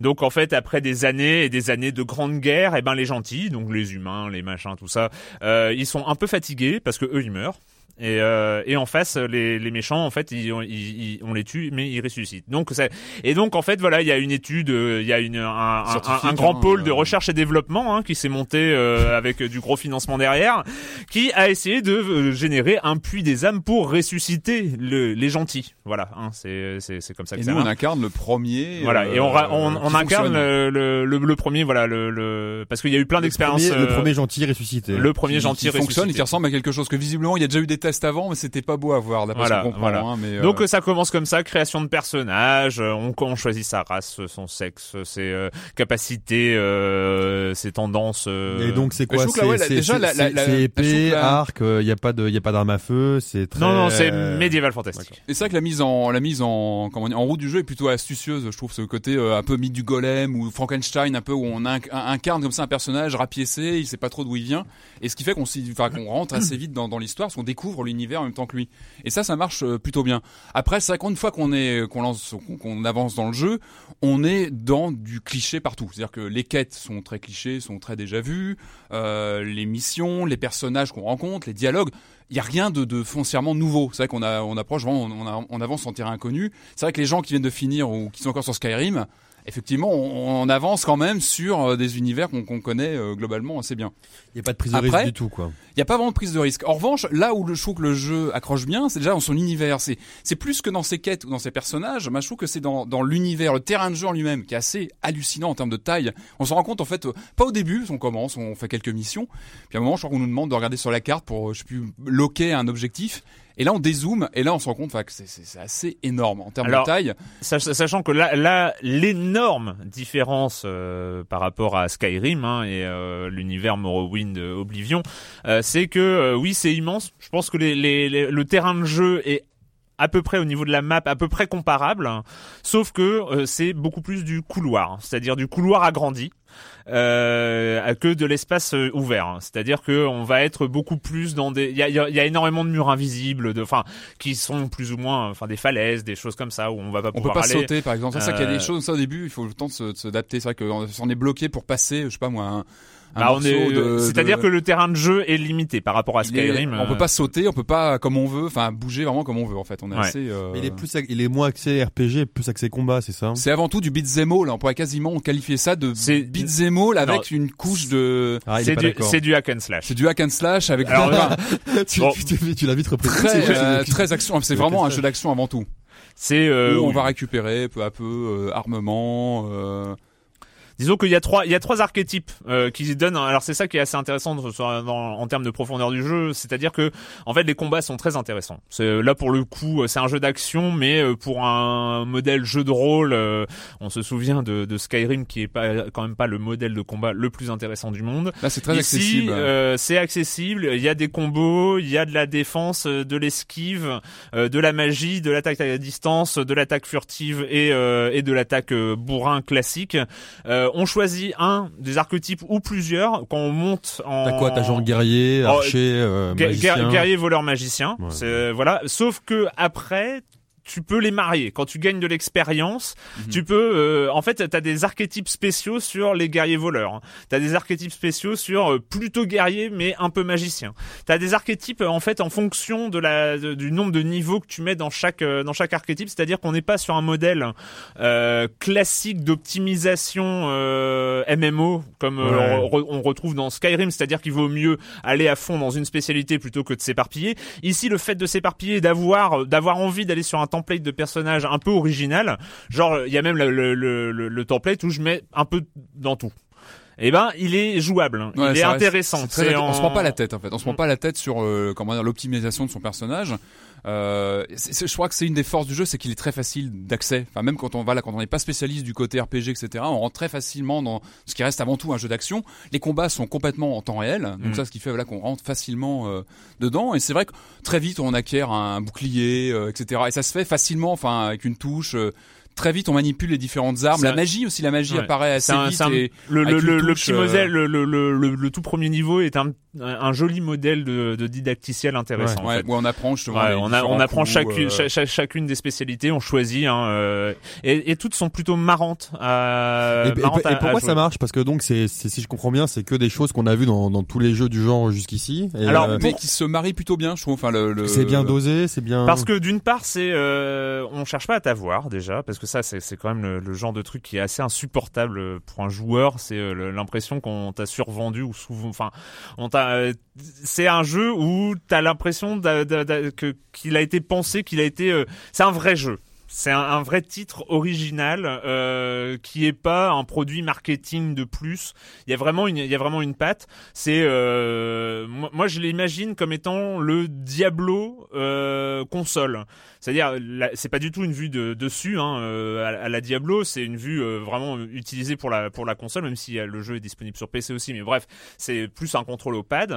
Donc en fait après des années et des années de grandes guerres, et ben les gentils, donc les humains, les machins, tout ça, euh, ils sont un peu fatigués parce que eux ils meurent. Et, euh, et en face, les, les méchants, en fait, ils, ils- ils- on les tue, mais ils ressuscitent. Donc, ça, et donc, en fait, voilà, il y a une étude, euh, il y a une, un, un- grand hein, pôle de euh. recherche et développement hein, qui s'est monté euh, avec du gros financement derrière, qui a essayé de euh, générer un puits des âmes pour ressusciter le, les gentils. Voilà, hein, c'est c'est c'est comme ça que Et ça nous, on incarne le premier. Voilà, euh, et on, ra- on, incarne le, le, premier, voilà, le, le parce qu'il y a eu plein Le d'expériences. Le euh, premier gentil ressuscité. le premier qui, gentil qui fonctionne et ressuscité. qui ressemble à quelque chose que visiblement il y a déjà eu des tests avant mais c'était pas beau à voir d'après Voilà, voilà. hein, mais, euh, Donc euh, ça commence comme ça, création de personnages, euh, on, on choisit sa race, son sexe, ses euh, capacités, euh, ses tendances. euh, Et donc c'est quoi C'est la- déjà, c'est- épée, la- arc, il y a pas de y a pas d'arme à feu, c'est très Non, non, c'est médiéval fantastique. Et c'est vrai que la mise en la mise en comment dire, en route du jeu est plutôt astucieuse. Je trouve ce côté euh, un peu mythe du golem ou Frankenstein, un peu où on inc- incarne comme ça un personnage rapiécé, il sait pas trop d'où il vient, et ce qui fait qu'on s'y- enfin, qu'on rentre assez vite dans, dans l'histoire, parce qu'on découvre l'univers en même temps que lui. Et ça, ça marche euh, plutôt bien. Après, c'est vrai qu'une fois qu'on est qu'on lance qu'on- avance dans le jeu, on est dans du cliché partout. C'est-à-dire que les quêtes sont très clichés, sont très déjà vues, euh, les missions, les personnages qu'on rencontre, les dialogues il y a rien de, foncièrement nouveau. C'est vrai qu'on a, on approche vraiment, on, on avance en terrain inconnu. C'est vrai que les gens qui viennent de finir ou qui sont encore sur Skyrim, effectivement, on, on avance quand même sur euh, des univers qu'on connaît euh, globalement assez bien. Il y a pas de prise de Après- risque du tout quoi. Il n'y a pas vraiment de prise de risque. En revanche, là où le, je trouve que le jeu accroche bien, c'est déjà dans son univers. C'est, c'est plus que dans ses quêtes ou dans ses personnages. Moi, je trouve que c'est dans, dans l'univers, le terrain de jeu en lui-même, qui est assez hallucinant en termes de taille. On s'en rend compte, en fait, euh, pas au début, qu'on commence, on fait quelques missions. Puis à un moment, je crois qu'on nous demande de regarder sur la carte pour, euh, je sais plus, loquer un objectif. Et là, on dézoome, et là, on se rend compte que c'est, assez énorme en termes Alors, de taille. Sach- Sachant que là, là l'énorme différence euh, par rapport à Skyrim hein, et euh, l'univers Morrowind euh, Oblivion, euh, c'est que euh, oui, c'est immense. Je pense que les, les- les- le terrain de jeu est à peu près au niveau de la map, à peu près comparable, hein. sauf que euh, c'est beaucoup plus du couloir, c'est-à-dire du couloir agrandi. Euh, que de l'espace euh, ouvert, hein. c'est-à-dire que on va être beaucoup plus dans des, il y a, y a- y a énormément de murs invisibles, de, enfin, qui sont plus ou moins, enfin, des falaises, des choses comme ça où on va pas On peut pas aller. sauter, par exemple. C'est ça qu'il y a Euh, des choses, ça au début, il faut le temps de s'adapter. C'est vrai qu'on on est bloqué pour passer, je sais pas moi, un Bah, on morceau est, de- c'est-à-dire de- que le terrain de jeu est limité par rapport à Il est- Skyrim. on peut euh, pas sauter, on peut pas comme on veut, enfin bouger vraiment comme on veut en fait. On est Ouais. assez. euh, il est plus il est moins axé RPG, plus axé combat, c'est ça C'est avant tout du beat'em all. On pourrait quasiment qualifier ça de C'est- beat'em all avec Non. une couche de. Ah, c'est du, d'accord. c'est du hack and slash. C'est du hack and slash avec Alors, [LAUGHS] tu, Bon. tu, tu- tu l'as vite repris. très euh, très action. C'est vraiment un jeu d'action avant tout. C'est, euh, où on oui. va récupérer peu à peu euh, armement. Euh, Disons qu'il y a trois, il y a trois archétypes euh, qui donnent. Alors c'est ça qui est assez intéressant dans- en termes de profondeur du jeu, c'est-à-dire que en fait les combats sont très intéressants. C'est là pour le coup, c'est un jeu d'action, mais euh, pour un modèle jeu de rôle, euh, on se souvient de, de Skyrim qui est pas quand même pas le modèle de combat le plus intéressant du monde. Là, c'est très Ici, accessible. euh, c'est accessible. Il y a des combos, il y a de la défense, euh, de l'esquive, euh, de la magie, de l'attaque à distance, de l'attaque furtive et, euh, et de l'attaque euh, bourrin classique. Euh, on choisit un des archétypes ou plusieurs quand on monte en. T'as quoi T'as genre guerrier, Oh, archer, euh, magicien. guer- guerrier, voleur, magicien. Ouais. C'est voilà. Sauf que après. Tu peux les marier. Quand tu gagnes de l'expérience, Mhm. tu peux. euh, en fait, t'as des archétypes spéciaux sur les guerriers voleurs. T'as des archétypes spéciaux sur euh, plutôt guerrier mais un peu magicien. T'as des archétypes en fait en fonction de la de- du nombre de niveaux que tu mets dans chaque euh, dans chaque archétype. C'est-à-dire qu'on n'est pas sur un modèle euh, classique d'optimisation euh, MMO comme euh, Ouais. on, re- on retrouve dans Skyrim. C'est-à-dire qu'il vaut mieux aller à fond dans une spécialité plutôt que de s'éparpiller. Ici, le fait de s'éparpiller, d'avoir d'avoir envie d'aller sur un template de personnage un peu original, genre il y a même le, le, le, le- le template où je mets un peu dans tout. eh ben il est jouable, hein. Ouais, il est reste- intéressant. très On se prend en- pas la tête en fait. On se prend Mm. pas la tête sur euh, comment dire l'optimisation de son personnage. Euh, je crois que c'est une des forces du jeu, c'est qu'il est très facile d'accès. Enfin, même quand on va là, quand on n'est pas spécialiste du côté RPG, etc., on rentre très facilement dans ce qui reste avant tout un jeu d'action. Les combats sont complètement en temps réel, donc Mm. ça, ce qui fait voilà qu'on rentre facilement euh, dedans. Et c'est vrai que très vite on acquiert un bouclier, euh, etc. Et ça se fait facilement, enfin avec une touche. euh, Très vite, on manipule les différentes armes. La un- magie aussi, la magie Ouais. apparaît assez un- vite. un- et le, le, le, petit euh, modèle, le, le, le, le- le tout premier niveau est un, un joli modèle de, de didacticiel intéressant. en ouais, fait. où on apprend justement. Ouais, les on, a, on apprend coups, chacune, euh, cha- cha- chacune des spécialités, on choisit, hein, euh, et, et toutes sont plutôt marrantes. Euh, et, marrantes et à- à pourquoi ça marche? Parce que donc c'est c'est- si je comprends bien, c'est que des choses qu'on a vues dans, dans tous les jeux du genre jusqu'ici. Et, Alors, euh, mais qui se marie plutôt bien, je trouve. Enfin, le, le- c'est bien dosé, c'est bien. Parce que d'une part, c'est euh, on cherche pas à t'avoir déjà, parce que ça c'est c'est quand même le, le genre de truc qui est assez insupportable pour un joueur. C'est euh, l'impression qu'on t'a survendu ou souvent, enfin, on t'a. Euh, c'est un jeu où t'as l'impression qu'il a été pensé, qu'il a été. euh, c'est un vrai jeu. C'est un, un vrai titre original euh, qui est pas un produit marketing de plus. Il y a vraiment une, il y a vraiment une patte. C'est euh, moi, je l'imagine comme étant le Diablo euh, console. C'est-à-dire, c'est pas du tout une vue de dessus hein, euh, à, à la Diablo. C'est une vue euh, vraiment utilisée pour la pour la console, même si euh, le jeu est disponible sur PC aussi. Mais bref, c'est plus un contrôle au pad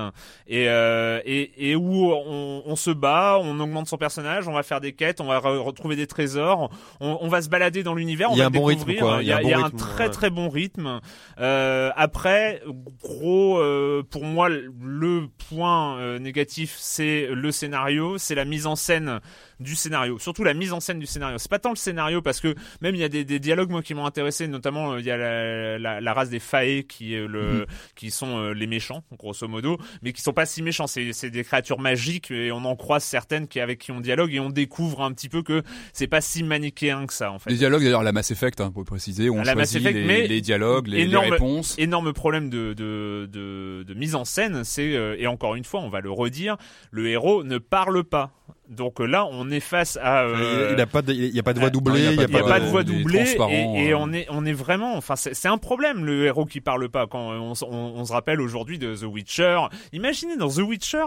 et et, et où on, on se bat, on augmente son personnage, on va faire des quêtes, on va re- retrouver des trésors, on, on va se balader dans l'univers, on Il y a va un bon rythme, découvrir. quoi. Il y a, y un très ouais. très bon rythme. Euh, après, gros, euh, pour moi, le point euh, négatif, c'est le scénario, c'est la mise en scène du scénario. Surtout la mise en scène du scénario. C'est pas tant le scénario parce que même il y a des, des dialogues moi qui m'ont intéressé, notamment euh, il y a la, la, la race des Fae qui est le, qui sont euh, les méchants grosso modo, mais qui sont pas si méchants. C'est des créatures magiques et on en croise certaines qui avec qui on dialogue et on découvre un petit peu que c'est pas si manichéen que ça en fait. Les dialogues, d'ailleurs, la Mass Effect, hein, pour préciser, où on La choisit Effect, les, dialogues, les, les réponses. énorme problème de, de, de, de mise en scène, c'est euh, et encore une fois, on va le redire, le héros ne parle pas. Donc euh, là, on est face à. euh, il n'y a pas de, il y a pas de voix doublée, il n'y a pas de- de voix doublée et, et euh. on est on est vraiment enfin c'est c'est un problème le héros qui parle pas quand on, on se rappelle aujourd'hui de The Witcher imaginez dans The Witcher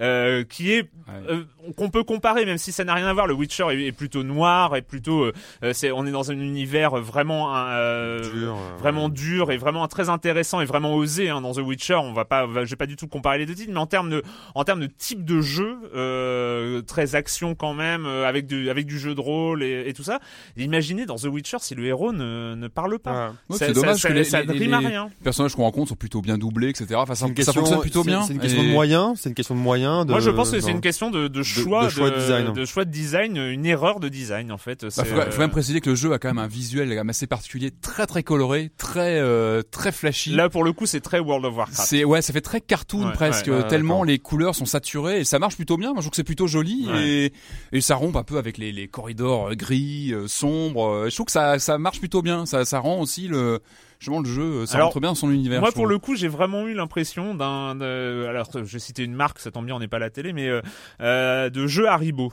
euh, qui est Ouais. euh, qu'on peut comparer même si ça n'a rien à voir le Witcher est, est plutôt noir et plutôt euh, euh, c'est on est dans un univers vraiment euh, Dur, vraiment dur et vraiment très intéressant et vraiment osé hein, dans The Witcher on va pas va- je vais pas du tout comparer les deux titres mais en termes de en termes de type de jeu euh, très action quand même euh, avec du avec du jeu de rôle et, et tout ça imaginez dans The Witcher si le héros ne, ne parle pas Ouais. Ça- c'est dommage ça, que les, ça, les- ça rime à les rien personnages qu'on rencontre sont plutôt bien doublés, etc. Enfin, ça, une ça question- fonctionne plutôt bien. C'est une question Et- de moyens, c'est une question de moyens. De, moi je pense que c'est une question de, de choix de choix de design. de choix de design une erreur de design en fait Bah, C'est, faut, faut même préciser que le jeu a quand même un visuel quand même assez particulier, très très coloré, très euh, très flashy. là pour le coup c'est très World of Warcraft C'est ouais, ça fait très cartoon Ouais, presque, ouais, tellement les couleurs sont saturées et ça marche plutôt bien. Moi, je trouve que c'est plutôt joli Ouais. et, et ça rompt un peu avec les, les corridors euh, gris, euh, sombres. Je trouve que ça ça marche plutôt bien. Ça ça rend aussi le justement le jeu, euh, ça Alors, rentre bien dans son univers. Moi, pour le coup, j'ai vraiment eu l'impression d'un. de- Alors, je vais citer une marque, ça tombe bien, on n'est pas à la télé, mais euh, euh, de jeux Haribo.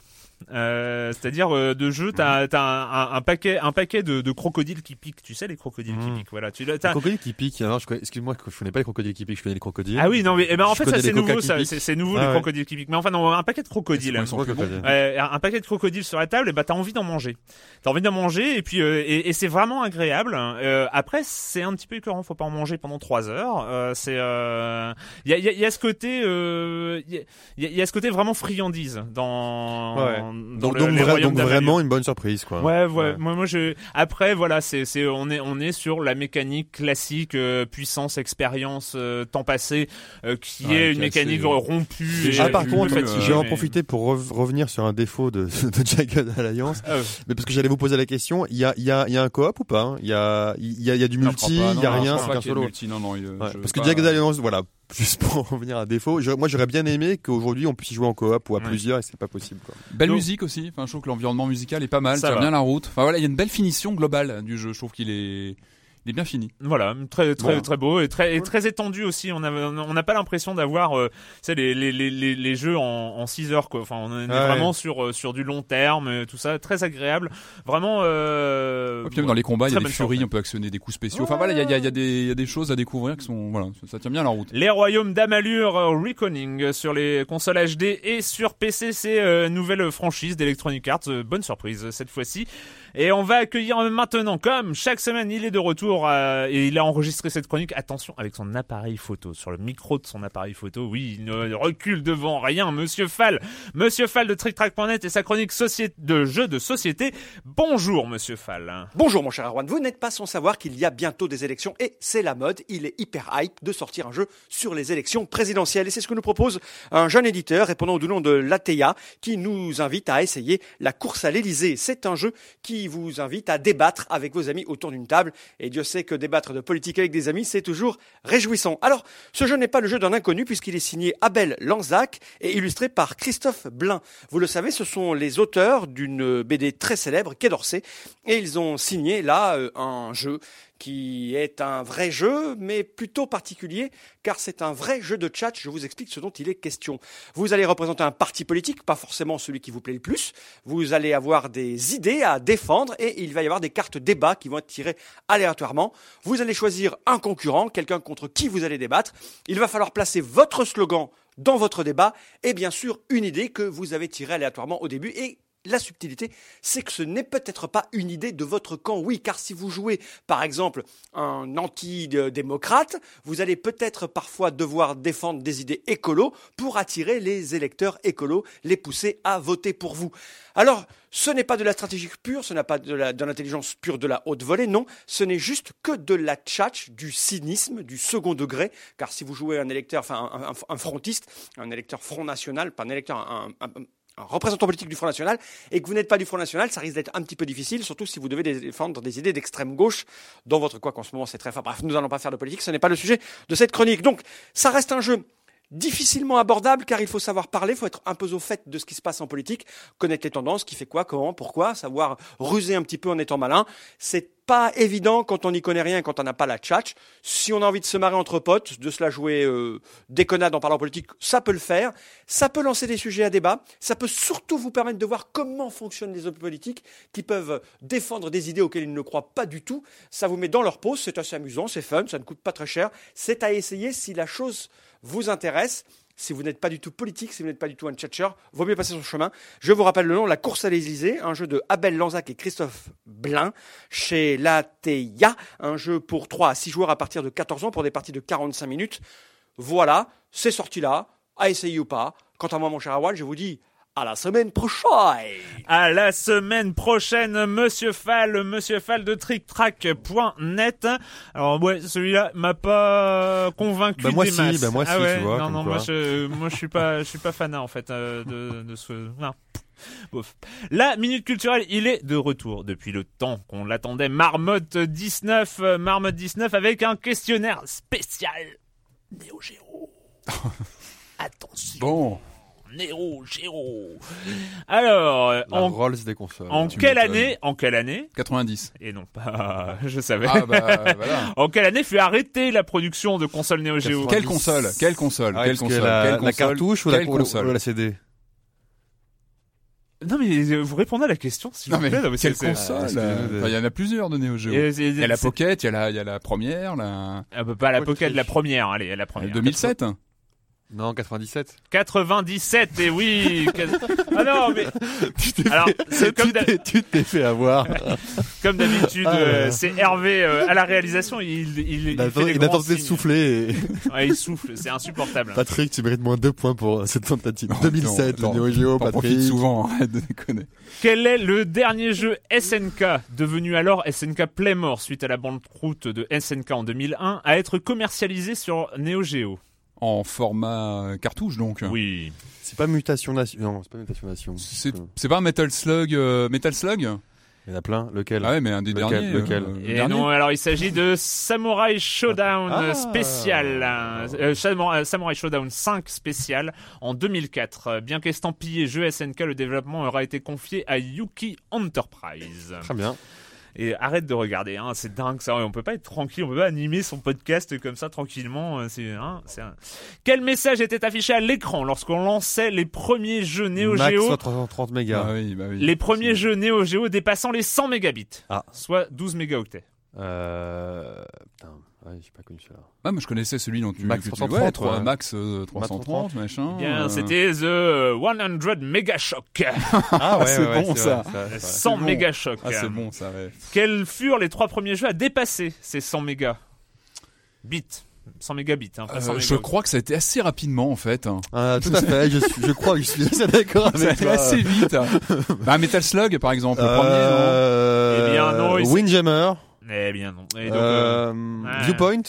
Euh, c'est-à-dire euh, de jeux, t'as as un, un, un paquet, un paquet de, de crocodiles qui piquent. Tu sais les crocodiles qui Mhm. piquent, voilà. Tu Les crocodiles qui piquent. Alors, je connais- excuse-moi, je connais pas les crocodiles qui piquent, je connais les crocodiles. Ah oui, non, mais eh ben, en fait, ça c'est nouveau, ça, c'est c'est nouveau Ah les ouais. crocodiles qui piquent. Mais enfin, non, un paquet de crocodiles. Euh, un paquet de crocodiles sur la table, et bah t'as envie d'en manger. T'as envie d'en manger, et puis euh, et, et c'est vraiment agréable. Euh, après, c'est un petit peu écœurant, faut pas en manger pendant trois heures. Euh, c'est euh, il y a, y, a, y a ce côté, euh, il y, a, y ce côté vraiment friandise dans. Ouais. Dans Donc, le- donc, les vra- royaumes donc d'Amalur. vraiment une bonne surprise, quoi. Ouais, ouais, Ouais. Moi, moi, je. Après, voilà, c'est, c'est, on est, on est sur la mécanique classique, euh, puissance, expérience, euh, temps passé, euh, qui Ouais, est qui une est mécanique assez- rompue. et Ah, par un peu contre, je vais en profiter pour rev- revenir sur un défaut de, [LAUGHS] de Jagged Alliance. Ah, Mais parce que j'allais vous poser la question, il y a, il y a, il y a un coop ou pas hein? Il y a, il y a, il y a du multi, il y a rien, c'est de solo. multi, non, non, il- Ouais, je- parce que Jagged Alliance, voilà, juste pour en revenir à défaut, je- moi j'aurais bien aimé qu'aujourd'hui on puisse y jouer en coop ou à Ouais. plusieurs et c'est pas possible. Quoi. Belle Donc- musique aussi. Enfin, je trouve que l'environnement musical est pas mal, Ça tient va. bien la route. Enfin voilà, il y a une belle finition globale du jeu. Je trouve qu'il est, Il est bien fini. Voilà, très très très beau et très et très étendu aussi. On a on n'a pas l'impression d'avoir euh, tu sais, les, les, les, les, les jeux en, en 6 heures quoi. Enfin, on est Ouais. vraiment sur euh, sur du long terme, euh, tout ça, très agréable. Vraiment. Euh, Et puis même dans les combats, il y a des furies, chose. on peut actionner des coups spéciaux. Enfin voilà, il y a, il y a- il y a des il y a des choses à découvrir qui sont voilà, ça, ça tient bien la route. Les royaumes d'Amalur euh, Reckoning sur les consoles HD et sur PC, c'est euh, nouvelle franchise d'Electronic Arts. Euh, bonne surprise euh, cette fois-ci. Et on va accueillir maintenant, comme chaque semaine, il est de retour euh, et il a enregistré cette chronique. Attention avec son appareil photo, sur le micro de son appareil photo. Oui, il ne recule devant rien. Monsieur Fall, Monsieur Fall de TrickTrack.net et sa chronique de jeux de société. Bonjour, Monsieur Fall. Bonjour mon cher Erwan, vous n'êtes pas sans savoir qu'il y a bientôt des élections et c'est la mode, il est hyper hype de sortir un jeu sur les élections présidentielles et c'est ce que nous propose un jeune éditeur répondant du nom de Latea qui nous invite à essayer la course à l'Elysée. C'est un jeu qui vous invite à débattre avec vos amis autour d'une table et Dieu sait que débattre de politique avec des amis c'est toujours réjouissant. Alors ce jeu n'est pas le jeu d'un inconnu puisqu'il est signé Abel Lanzac et illustré par Christophe Blin. Vous le savez, ce sont les auteurs d'une BD très célèbre, Quai d'Orsay, et ils ont signé là euh, un jeu qui est un vrai jeu, mais plutôt particulier, car c'est un vrai jeu de chat. Je vous explique ce dont il est question. Vous allez représenter un parti politique, pas forcément celui qui vous plaît le plus. Vous allez avoir des idées à défendre et il va y avoir des cartes débat qui vont être tirées aléatoirement. Vous allez choisir un concurrent, quelqu'un contre qui vous allez débattre. Il va falloir placer votre slogan dans votre débat et bien sûr une idée que vous avez tirée aléatoirement au début et la subtilité, c'est que ce n'est peut-être pas une idée de votre camp. Oui, car si vous jouez, par exemple, un anti-démocrate, vous allez peut-être parfois devoir défendre des idées écolos pour attirer les électeurs écolos, les pousser à voter pour vous. Alors, ce n'est pas de la stratégie pure, ce n'est pas de l'intelligence pure de la haute volée, non, ce n'est juste que de la tchatch, du cynisme, du second degré, car si vous jouez un électeur, enfin un, frontiste, un électeur Front National, pas un électeur, un- un représentant politique du Front National, et que vous n'êtes pas du Front National, ça risque d'être un petit peu difficile, surtout si vous devez défendre des idées d'extrême gauche dans votre quoi qu'en ce moment c'est très fort. Bref, nous n'allons pas faire de politique, ce n'est pas le sujet de cette chronique. Donc, ça reste un jeu difficilement abordable car il faut savoir parler, il faut être un peu au fait de ce qui se passe en politique, connaître les tendances, qui fait quoi, comment, pourquoi, savoir ruser un petit peu en étant malin. C'est pas évident quand on n'y connaît rien, quand on n'a pas la tchatch. Si on a envie de se marrer entre potes, de se la jouer euh, déconnade en parlant politique, ça peut le faire. Ça peut lancer des sujets à débat. Ça peut surtout vous permettre de voir comment fonctionnent les hommes politiques qui peuvent défendre des idées auxquelles ils ne croient pas du tout. Ça vous met dans leur pause. C'est assez amusant, c'est fun, ça ne coûte pas très cher. C'est à essayer si la chose vous intéresse. Si vous n'êtes pas du tout politique, si vous n'êtes pas du tout un tchatcher, vaut mieux passer son chemin. Je vous rappelle le nom, La course à l'Élysée, un jeu de Abel Lanzac et Christophe Blin chez Lateya, un jeu pour 3 à 6 joueurs à partir de 14 ans pour des parties de 45 minutes. Voilà, c'est sorti là, à essayer ou pas. Quant à moi, mon cher Awal, je vous dis à la semaine prochaine. À la semaine prochaine, Monsieur Fall, Monsieur Fall de TrickTrack.net. Alors ouais, celui-là m'a pas convaincu Bah, moi des si, masses. bah, moi ah si, ouais, tu vois, Non non, quoi. moi je, moi je suis pas, je suis pas fanat en fait euh, de, de ce. Non. Bof. La minute culturelle, il est de retour depuis le temps qu'on l'attendait. Marmotte 19, euh, Marmotte 19 avec un questionnaire spécial. Néo Géo. [LAUGHS] Attention. Bon, Néo Géo. Alors, euh, La en, Rolls des consoles. en tu quelle année, en quelle année, 90. et non pas, [LAUGHS] je savais. Ah bah voilà. [LAUGHS] En quelle année fut arrêtée la production de consoles Neo Geo Quelle console Quelle console Ah, Quelle console la, Quelle la console cartouche ou la, Quelle ou la- console ou la CD Non mais euh, vous répondez à la question s'il Non vous mais plaît. Non, mais quelle console euh, enfin, Il y en a plusieurs de Neo Geo. Il y a la Pocket, il y a la, il y a la première, la Ah, bah, pas la Pocket, la première, allez, la première. 2007. Non, 97. 97, et oui. ah non mais. [LAUGHS] Alors c'est comme tu t'es fait avoir. [LAUGHS] comme d'habitude, Ah, euh, c'est Hervé euh, à la réalisation. Il il il, Il de souffler. Et... [LAUGHS] Ouais, il souffle, c'est insupportable. Patrick, tu mérites moins 2 points pour cette tentative. 2007, Attends, le Neo Patrick. souvent, arrête de déconner. Quel est le dernier jeu SNK, devenu alors SNK Playmore suite à la banqueroute de SNK en 2001, à être commercialisé sur Neo Geo? En format cartouche donc. Oui. C'est pas Mutation Nation. Non, c'est pas Mutation Nation. C'est c'est pas un Metal Slug euh, Metal Slug Il y en a plein. Lequel? Ah ouais mais un des Lequel- derniers. lequel? euh, le Et dernier. non, alors il s'agit de Samurai Showdown Ah. spécial. Euh, Samurai Samurai Showdown 5 spécial en 2004. Euh, Bien qu'estampillé jeu SNK, le développement aura été confié à Yuki Enterprise. Très bien. Et arrête de regarder, hein, c'est dingue ça. On peut pas être tranquille, on peut pas animer son podcast comme ça tranquillement. euh, C'est, hein, c'est un- Quel message était affiché à l'écran lorsqu'on lançait les premiers jeux Neo Max Geo soit 330 mégas. Ah oui, bah oui. Les premiers jeux Neo Geo dépassant les 100 mégabits, Ah. soit 12 mégaoctets. Euh... Putain, ouais, j'ai pas connu celui-là. Ah, moi je connaissais celui dont tu Max que tu- 330, ouais, ouais. Max euh, 330, machin. Eh Bien, euh, c'était The 100 Megashock. [LAUGHS] Ah c'est bon, ça. 100 bon. Megashock. Ah, c'est bon ça, ouais. Quels furent les trois premiers jeux à dépasser ces 100 mégas bits? 100 mégabits, hein, pas 100 Euh, je mégas. crois que ça a été assez rapidement en fait. hein. Ah, tout à fait, je, suis- je crois que je suis assez d'accord Ça a été toi. assez vite. hein. bah, Metal Slug par exemple, le Euh, Eh bien, non, Windjammer. Eh bien non. Et donc, euh, euh, ouais. Viewpoint.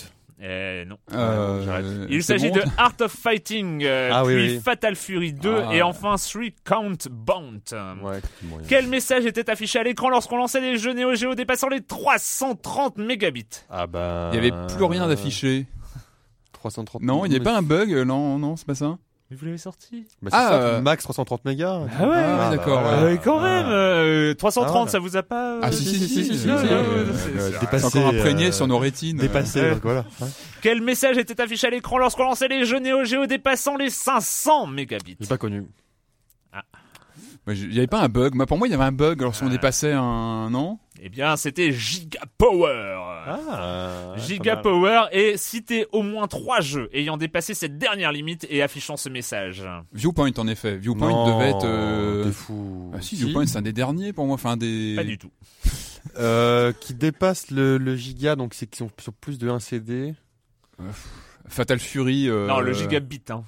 eh non. Euh, j'arrête. Il s'agit bon de Art of Fighting, euh, Ah puis oui. Fatal Fury 2 Ah. et enfin Three Count Bound. Ouais, a- Quel message était affiché à l'écran lorsqu'on lançait les jeux Neo Geo dépassant les 330 mégabits? Ah bah. Il y avait plus rien d'affiché. 330. Non, il n'y avait pas un bug, non, non, c'est pas ça. Mais vous l'avez sorti Bah, c'est Ah, ça, euh, Max 330 mégas. Ah ouais, Ah, bah, d'accord, voilà. ouais. Euh, quand même, euh, 330, Ah, ça vous a pas... euh, Ah si, si, si, si, si, si, ouais, c'est- dépassé, encore imprégné euh, sur nos rétines. Dépassé, donc voilà. Ouais. Quel message était affiché à l'écran lorsqu'on lançait les jeux Neo Geo dépassant les 500 mégabits J'ai pas connu. Je- Il n'y avait pas un bug. Moi, pour moi, il y avait un bug lorsqu'on Ah. dépassait un. Non Eh bien, c'était Giga Power. Ah, Giga Power et citer au moins trois jeux ayant dépassé cette dernière limite et affichant ce message. Viewpoint, en effet. Viewpoint Non, devait être. euh, fou. Ah si, Viewpoint, c'est un des derniers pour moi. Enfin, des. Pas du tout. [LAUGHS] Euh, qui dépasse le, le giga, donc c'est qu'ils sont sur plus de 1 CD. Fatal Fury. euh, Non, le gigabit. Hein.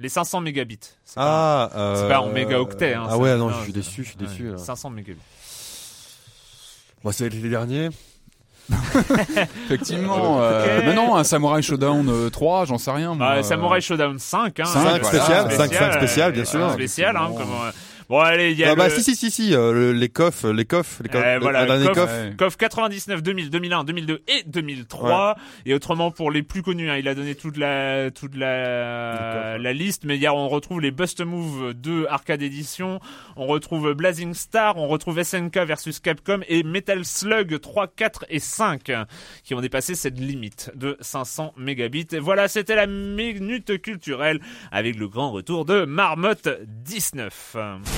Les 500 mégabits. C'est pas- Ah, euh, c'est pas en mégaoctets, hein, ah ouais, non, non, je suis déçu, je suis déçu. là. 500 mégabits. Bon, c'est les derniers. [LAUGHS] Effectivement. Ok. euh, Mais non, un Samurai Showdown euh, 3, j'en sais rien. moi. Bah, Samurai Showdown 5. Hein, 5 voilà, spécial, 5, 5 spécial, bien euh, sûr. Spécial, hein, Effectivement. comme, euh, Bon, allez, il y a Ah bah si si si si euh, le- les coffres les coffres les coffres Eh, voilà, Ouais. KOF 99, 2000, 2001, 2002 et 2003. Et autrement, pour les plus connus, hein, il a donné toute la, toute la, la liste. Mais a, on retrouve les Bust Move 2 Arcade Edition. On retrouve Blazing Star. On retrouve SNK versus Capcom et Metal Slug 3, 4 et 5 qui ont dépassé cette limite de 500 mégabits. Et voilà, c'était la minute culturelle avec le grand retour de Marmotte 19.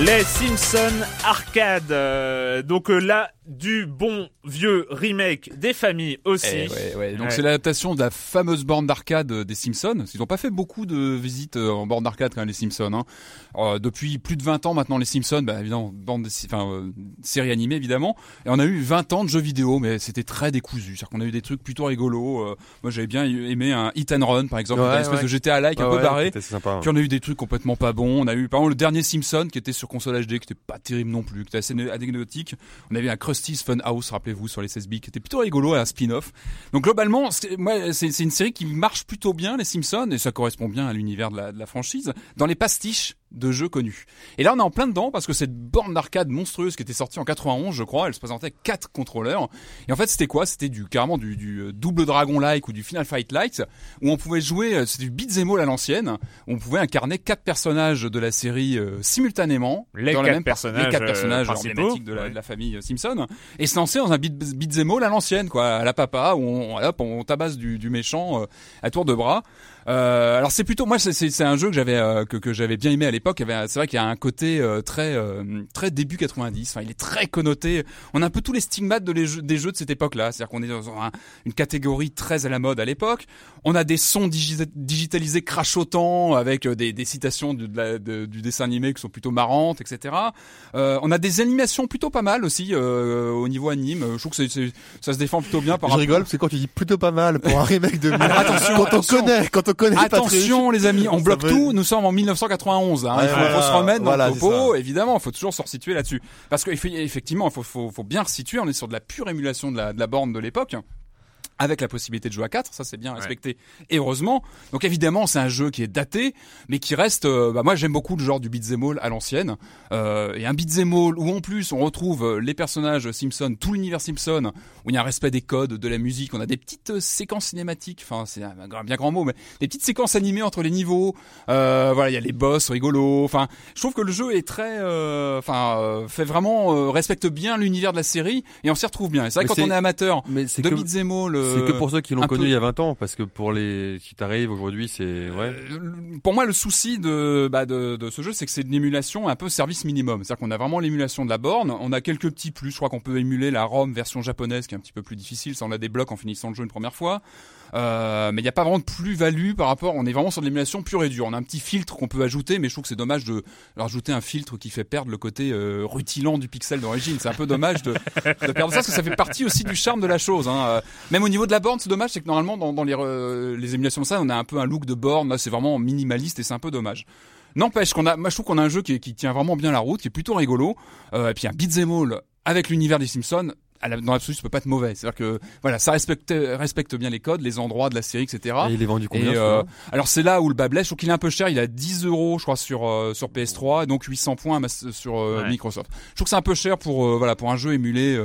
Les Simpsons Arcade. euh, donc euh, là, du bon vieux remake des familles aussi. Eh ouais, ouais. Donc Ouais. c'est l'adaptation de la fameuse borne d'arcade euh, des Simpsons. Ils n'ont pas fait beaucoup de visites euh, en borne d'arcade quand même les Simpsons. Hein. Euh, depuis plus de 20 ans maintenant les Simpsons, bah, évidemment bande de, enfin euh, série animée évidemment. Et on a eu 20 ans de jeux vidéo, mais c'était très décousu. C'est-à-dire qu'on a eu des trucs plutôt rigolos. Euh, moi j'avais bien aimé un Hit and Run par exemple, Ouais, une espèce ouais. de GTA like un Ah peu ouais, barré. sympa hein. Puis on a eu des trucs complètement pas bons. On a eu par exemple le dernier Simpson qui était sur console HD, qui était pas terrible non plus, qui était assez anecdotique. On avait un Krusty's Fun House, rappelez-vous, sur les 16 bits, qui était plutôt rigolo, un spin-off. Donc globalement, c'est- une série qui marche plutôt bien, les Simpsons, et ça correspond bien à l'univers de la franchise, dans les pastiches de jeux connus. Et là, on est en plein dedans parce que cette borne d'arcade monstrueuse qui était sortie en 91, je crois, elle se présentait avec quatre contrôleurs. Et en fait, c'était quoi? C'était du carrément du, du euh, double dragon like ou du Final Fight Light où on pouvait jouer. euh, C'était du beat'em all à l'ancienne. où On pouvait incarner quatre personnages de la série euh, simultanément. Les dans la quatre même personnages, les quatre personnages emblématiques de la, Ouais. de la famille Simpson et se lancer dans un beat, beat'em all à l'ancienne, quoi, à la papa où on, hop, on tabasse du, du méchant euh, à tour de bras. Euh, alors c'est plutôt moi c'est- c'est c'est un jeu que j'avais euh, que, que j'avais bien aimé à l'époque. C'est vrai qu'il y a un côté euh, très euh, très début 90. Enfin, il est très connoté. On a un peu tous les stigmates de les jeux, des jeux de cette époque-là. C'est-à-dire qu'on est dans un- une catégorie très à la mode à l'époque. On a des sons digi- digitalisés crachotants avec euh, des, des citations du, de la- de- du dessin animé qui sont plutôt marrantes, etc. Euh, on a des animations plutôt pas mal aussi euh, au niveau anime. Je trouve que c'est- c'est- ça se défend plutôt bien par je rapport rigole parce que quand tu dis plutôt pas mal pour un [LAUGHS] remake de attention, quand attention. on connaît quand on Attention les amis, on bloque tout, nous sommes en 1991, hein. Il faut, voilà, faut se remettre dans voilà, le topo, évidemment, il faut toujours se resituer là-dessus. Parce qu'effectivement, il faut, faut, faut bien resituer, on est sur de la pure émulation de la, de la borne de l'époque. Avec la possibilité de jouer à 4, ça c'est bien respecté. Et heureusement. Donc évidemment, c'est un jeu qui est daté, mais qui reste. euh, bah, moi, j'aime beaucoup le genre du beat'em all à l'ancienne. Euh, et un beat'em all où en plus on retrouve euh, les personnages Simpson, tout l'univers Simpson, où il y a un respect des codes, de la musique. On a des petites séquences cinématiques. Enfin, c'est un, un bien grand mot, mais des petites séquences animées entre les niveaux. Euh, voilà, il y a les boss rigolos. Enfin, je trouve que le jeu est très, enfin, euh, fait vraiment euh, respecte bien l'univers de la série et on s'y retrouve bien. Et c'est vrai Mais que quand c'est- on est amateur Mais c'est de que, beat'em all, euh, c'est que pour ceux qui l'ont connu peu- il y a 20 ans, parce que pour les qui t'arrivent aujourd'hui, c'est ouais. Euh, pour moi, le souci de, bah, de, de ce jeu, c'est que c'est une émulation un peu service minimum. C'est-à-dire qu'on a vraiment l'émulation de la borne. On a quelques petits plus. Je crois qu'on peut émuler la ROM version japonaise, qui est un petit peu plus difficile. Ça, on la débloque en finissant le jeu une première fois. Euh, mais il n'y a pas vraiment de plus-value par rapport. On est vraiment sur de l'émulation pure et dure. On a un petit filtre qu'on peut ajouter, mais je trouve que c'est dommage de rajouter un filtre qui fait perdre le côté euh, rutilant du pixel d'origine. C'est un peu dommage de, perdre ça, parce que ça fait partie aussi du charme de la chose. Hein. Euh, Même au niveau de la borne, c'est dommage, c'est que normalement dans, les, euh, les émulations de ça, on a un peu un look de borne. Là, c'est vraiment minimaliste et c'est un peu dommage. N'empêche qu'on a, moi je trouve qu'on a un jeu qui, qui tient vraiment bien la route, qui est plutôt rigolo, euh, et puis un beat'em all avec l'univers des Simpsons. À la- Dans l'absolu, ça peut pas être mauvais. C'est-à-dire que voilà, ça respecte respecte bien les codes, les endroits de la série, etc. Et il est vendu combien Et, euh, alors c'est là où le bas blesse. Je trouve qu'il est un peu cher. Il a 10 euros, je crois, sur euh, sur PS3, et donc 800 points sur euh, Ouais. Microsoft. Je trouve que c'est un peu cher pour euh, voilà pour un jeu émulé.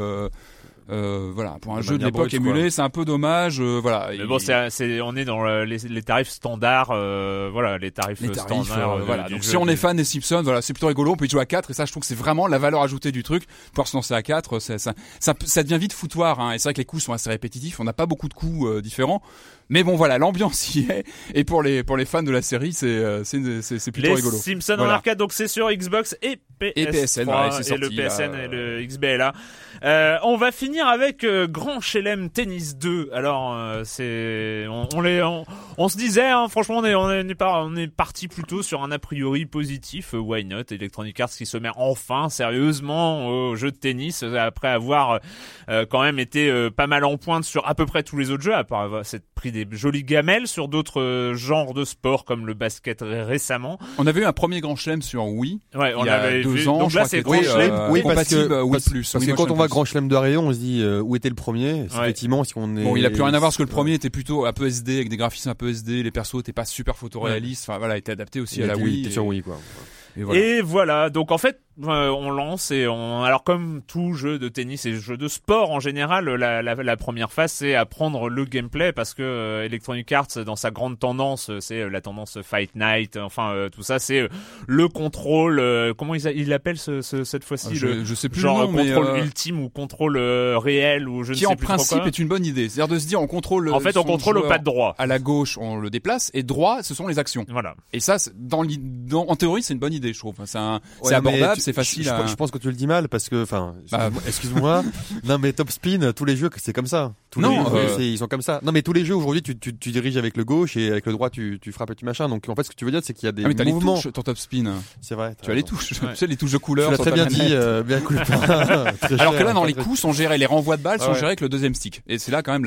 Euh, euh, voilà, pour un De jeu de l'époque émulé, c'est un peu dommage. euh, voilà. Mais bon, c'est, c'est, on est dans le- les, les tarifs standards, euh, voilà, les tarifs, les euh, tarifs, standards. euh, euh, voilà. du Donc jeu, si on est fan des Simpsons, voilà, c'est plutôt rigolo. On peut y jouer à 4 et ça, je trouve que c'est vraiment la valeur ajoutée du truc. Pouvoir se lancer à 4, ça, ça, ça, ça devient vite foutoir. Hein. Et c'est vrai que les coups sont assez répétitifs. On n'a pas beaucoup de coups euh, différents. Mais bon, voilà, l'ambiance y est. Et pour les pour les fans de la série, c'est euh, c'est c'est c'est plutôt les rigolo. Simpsons en Voilà. arcade, donc c'est sur Xbox et PS3 Et PSN, ouais, c'est et le sorti, là, PSN et le XBLA. Euh, on va finir avec euh, Grand Chelem Tennis 2. Alors euh, c'est, on, on les, on, on se disait, hein, franchement, on est, on est, pas, on est parti plutôt sur un a priori positif. why not? Electronic Arts qui se met enfin sérieusement au jeu de tennis après avoir quand même été pas mal en pointe sur à peu près tous les autres jeux, à part avoir s'être pris des jolies gamelles sur d'autres euh, genres de sports comme le basket ré- récemment. On avait eu un premier grand chelem sur Wii. Ouais, on il y a avait deux vu. ans. Donc là, c'est Grand Chelem. euh, oui, parce que, Wii parce, Plus. parce que quand on voit. Grand Chelem de Rayon, on se dit euh, où était le premier? Ouais. Effectivement, si on est. Bon, il a plus rien à voir parce que le premier était plutôt un peu SD avec des graphismes un peu SD, les persos étaient pas super photoréalistes. Enfin voilà, il était adapté aussi il à la Wii. sur Wii quoi. et voilà. Et voilà, donc en fait, euh, on lance et on. Alors comme tout jeu de tennis et jeu de sport en général, la, la, la première phase c'est apprendre le gameplay parce que euh, Electronic Arts dans sa grande tendance, euh, c'est la tendance Fight Night, enfin euh, tout ça, c'est le contrôle. euh, comment ils a- ils l'appellent ce, ce- cette fois-ci Ah, je, le je sais plus genre le nom, mais contrôle euh, ultime ou contrôle réel ou je ne qui sais en plus principe quoi. est une bonne idée. C'est-à-dire de se dire on contrôle. En fait, on contrôle au pas de droit. À la gauche, on le déplace et droit, ce sont les actions. Voilà. Et ça, dans, dans en théorie, c'est une bonne idée, je trouve. C'est un- c'est Ouais, abordable, c'est facile Je, je- à. je pense que tu le dis mal parce que, enfin, Bah, excuse-moi. [LAUGHS] non, mais Top Spin, tous les jeux, c'est comme ça. Tous Non, les jeux, euh, ils sont comme ça. Non, mais tous les jeux aujourd'hui, tu, tu, tu diriges avec le gauche et avec le droit, tu, tu frappes et tu machin. Donc, en fait, ce que tu veux dire, c'est qu'il y a des Ah, mais les mouvements. touches, ton top spin. C'est vrai. Tu as les touches. [LAUGHS] Tu sais, les touches de couleur. Tu l'as très bien dit, euh, bien cool. [LAUGHS] Très Alors que là, dans les coups sont gérés, les renvois de balles Ah sont ouais. gérés avec le deuxième stick. Et c'est là quand même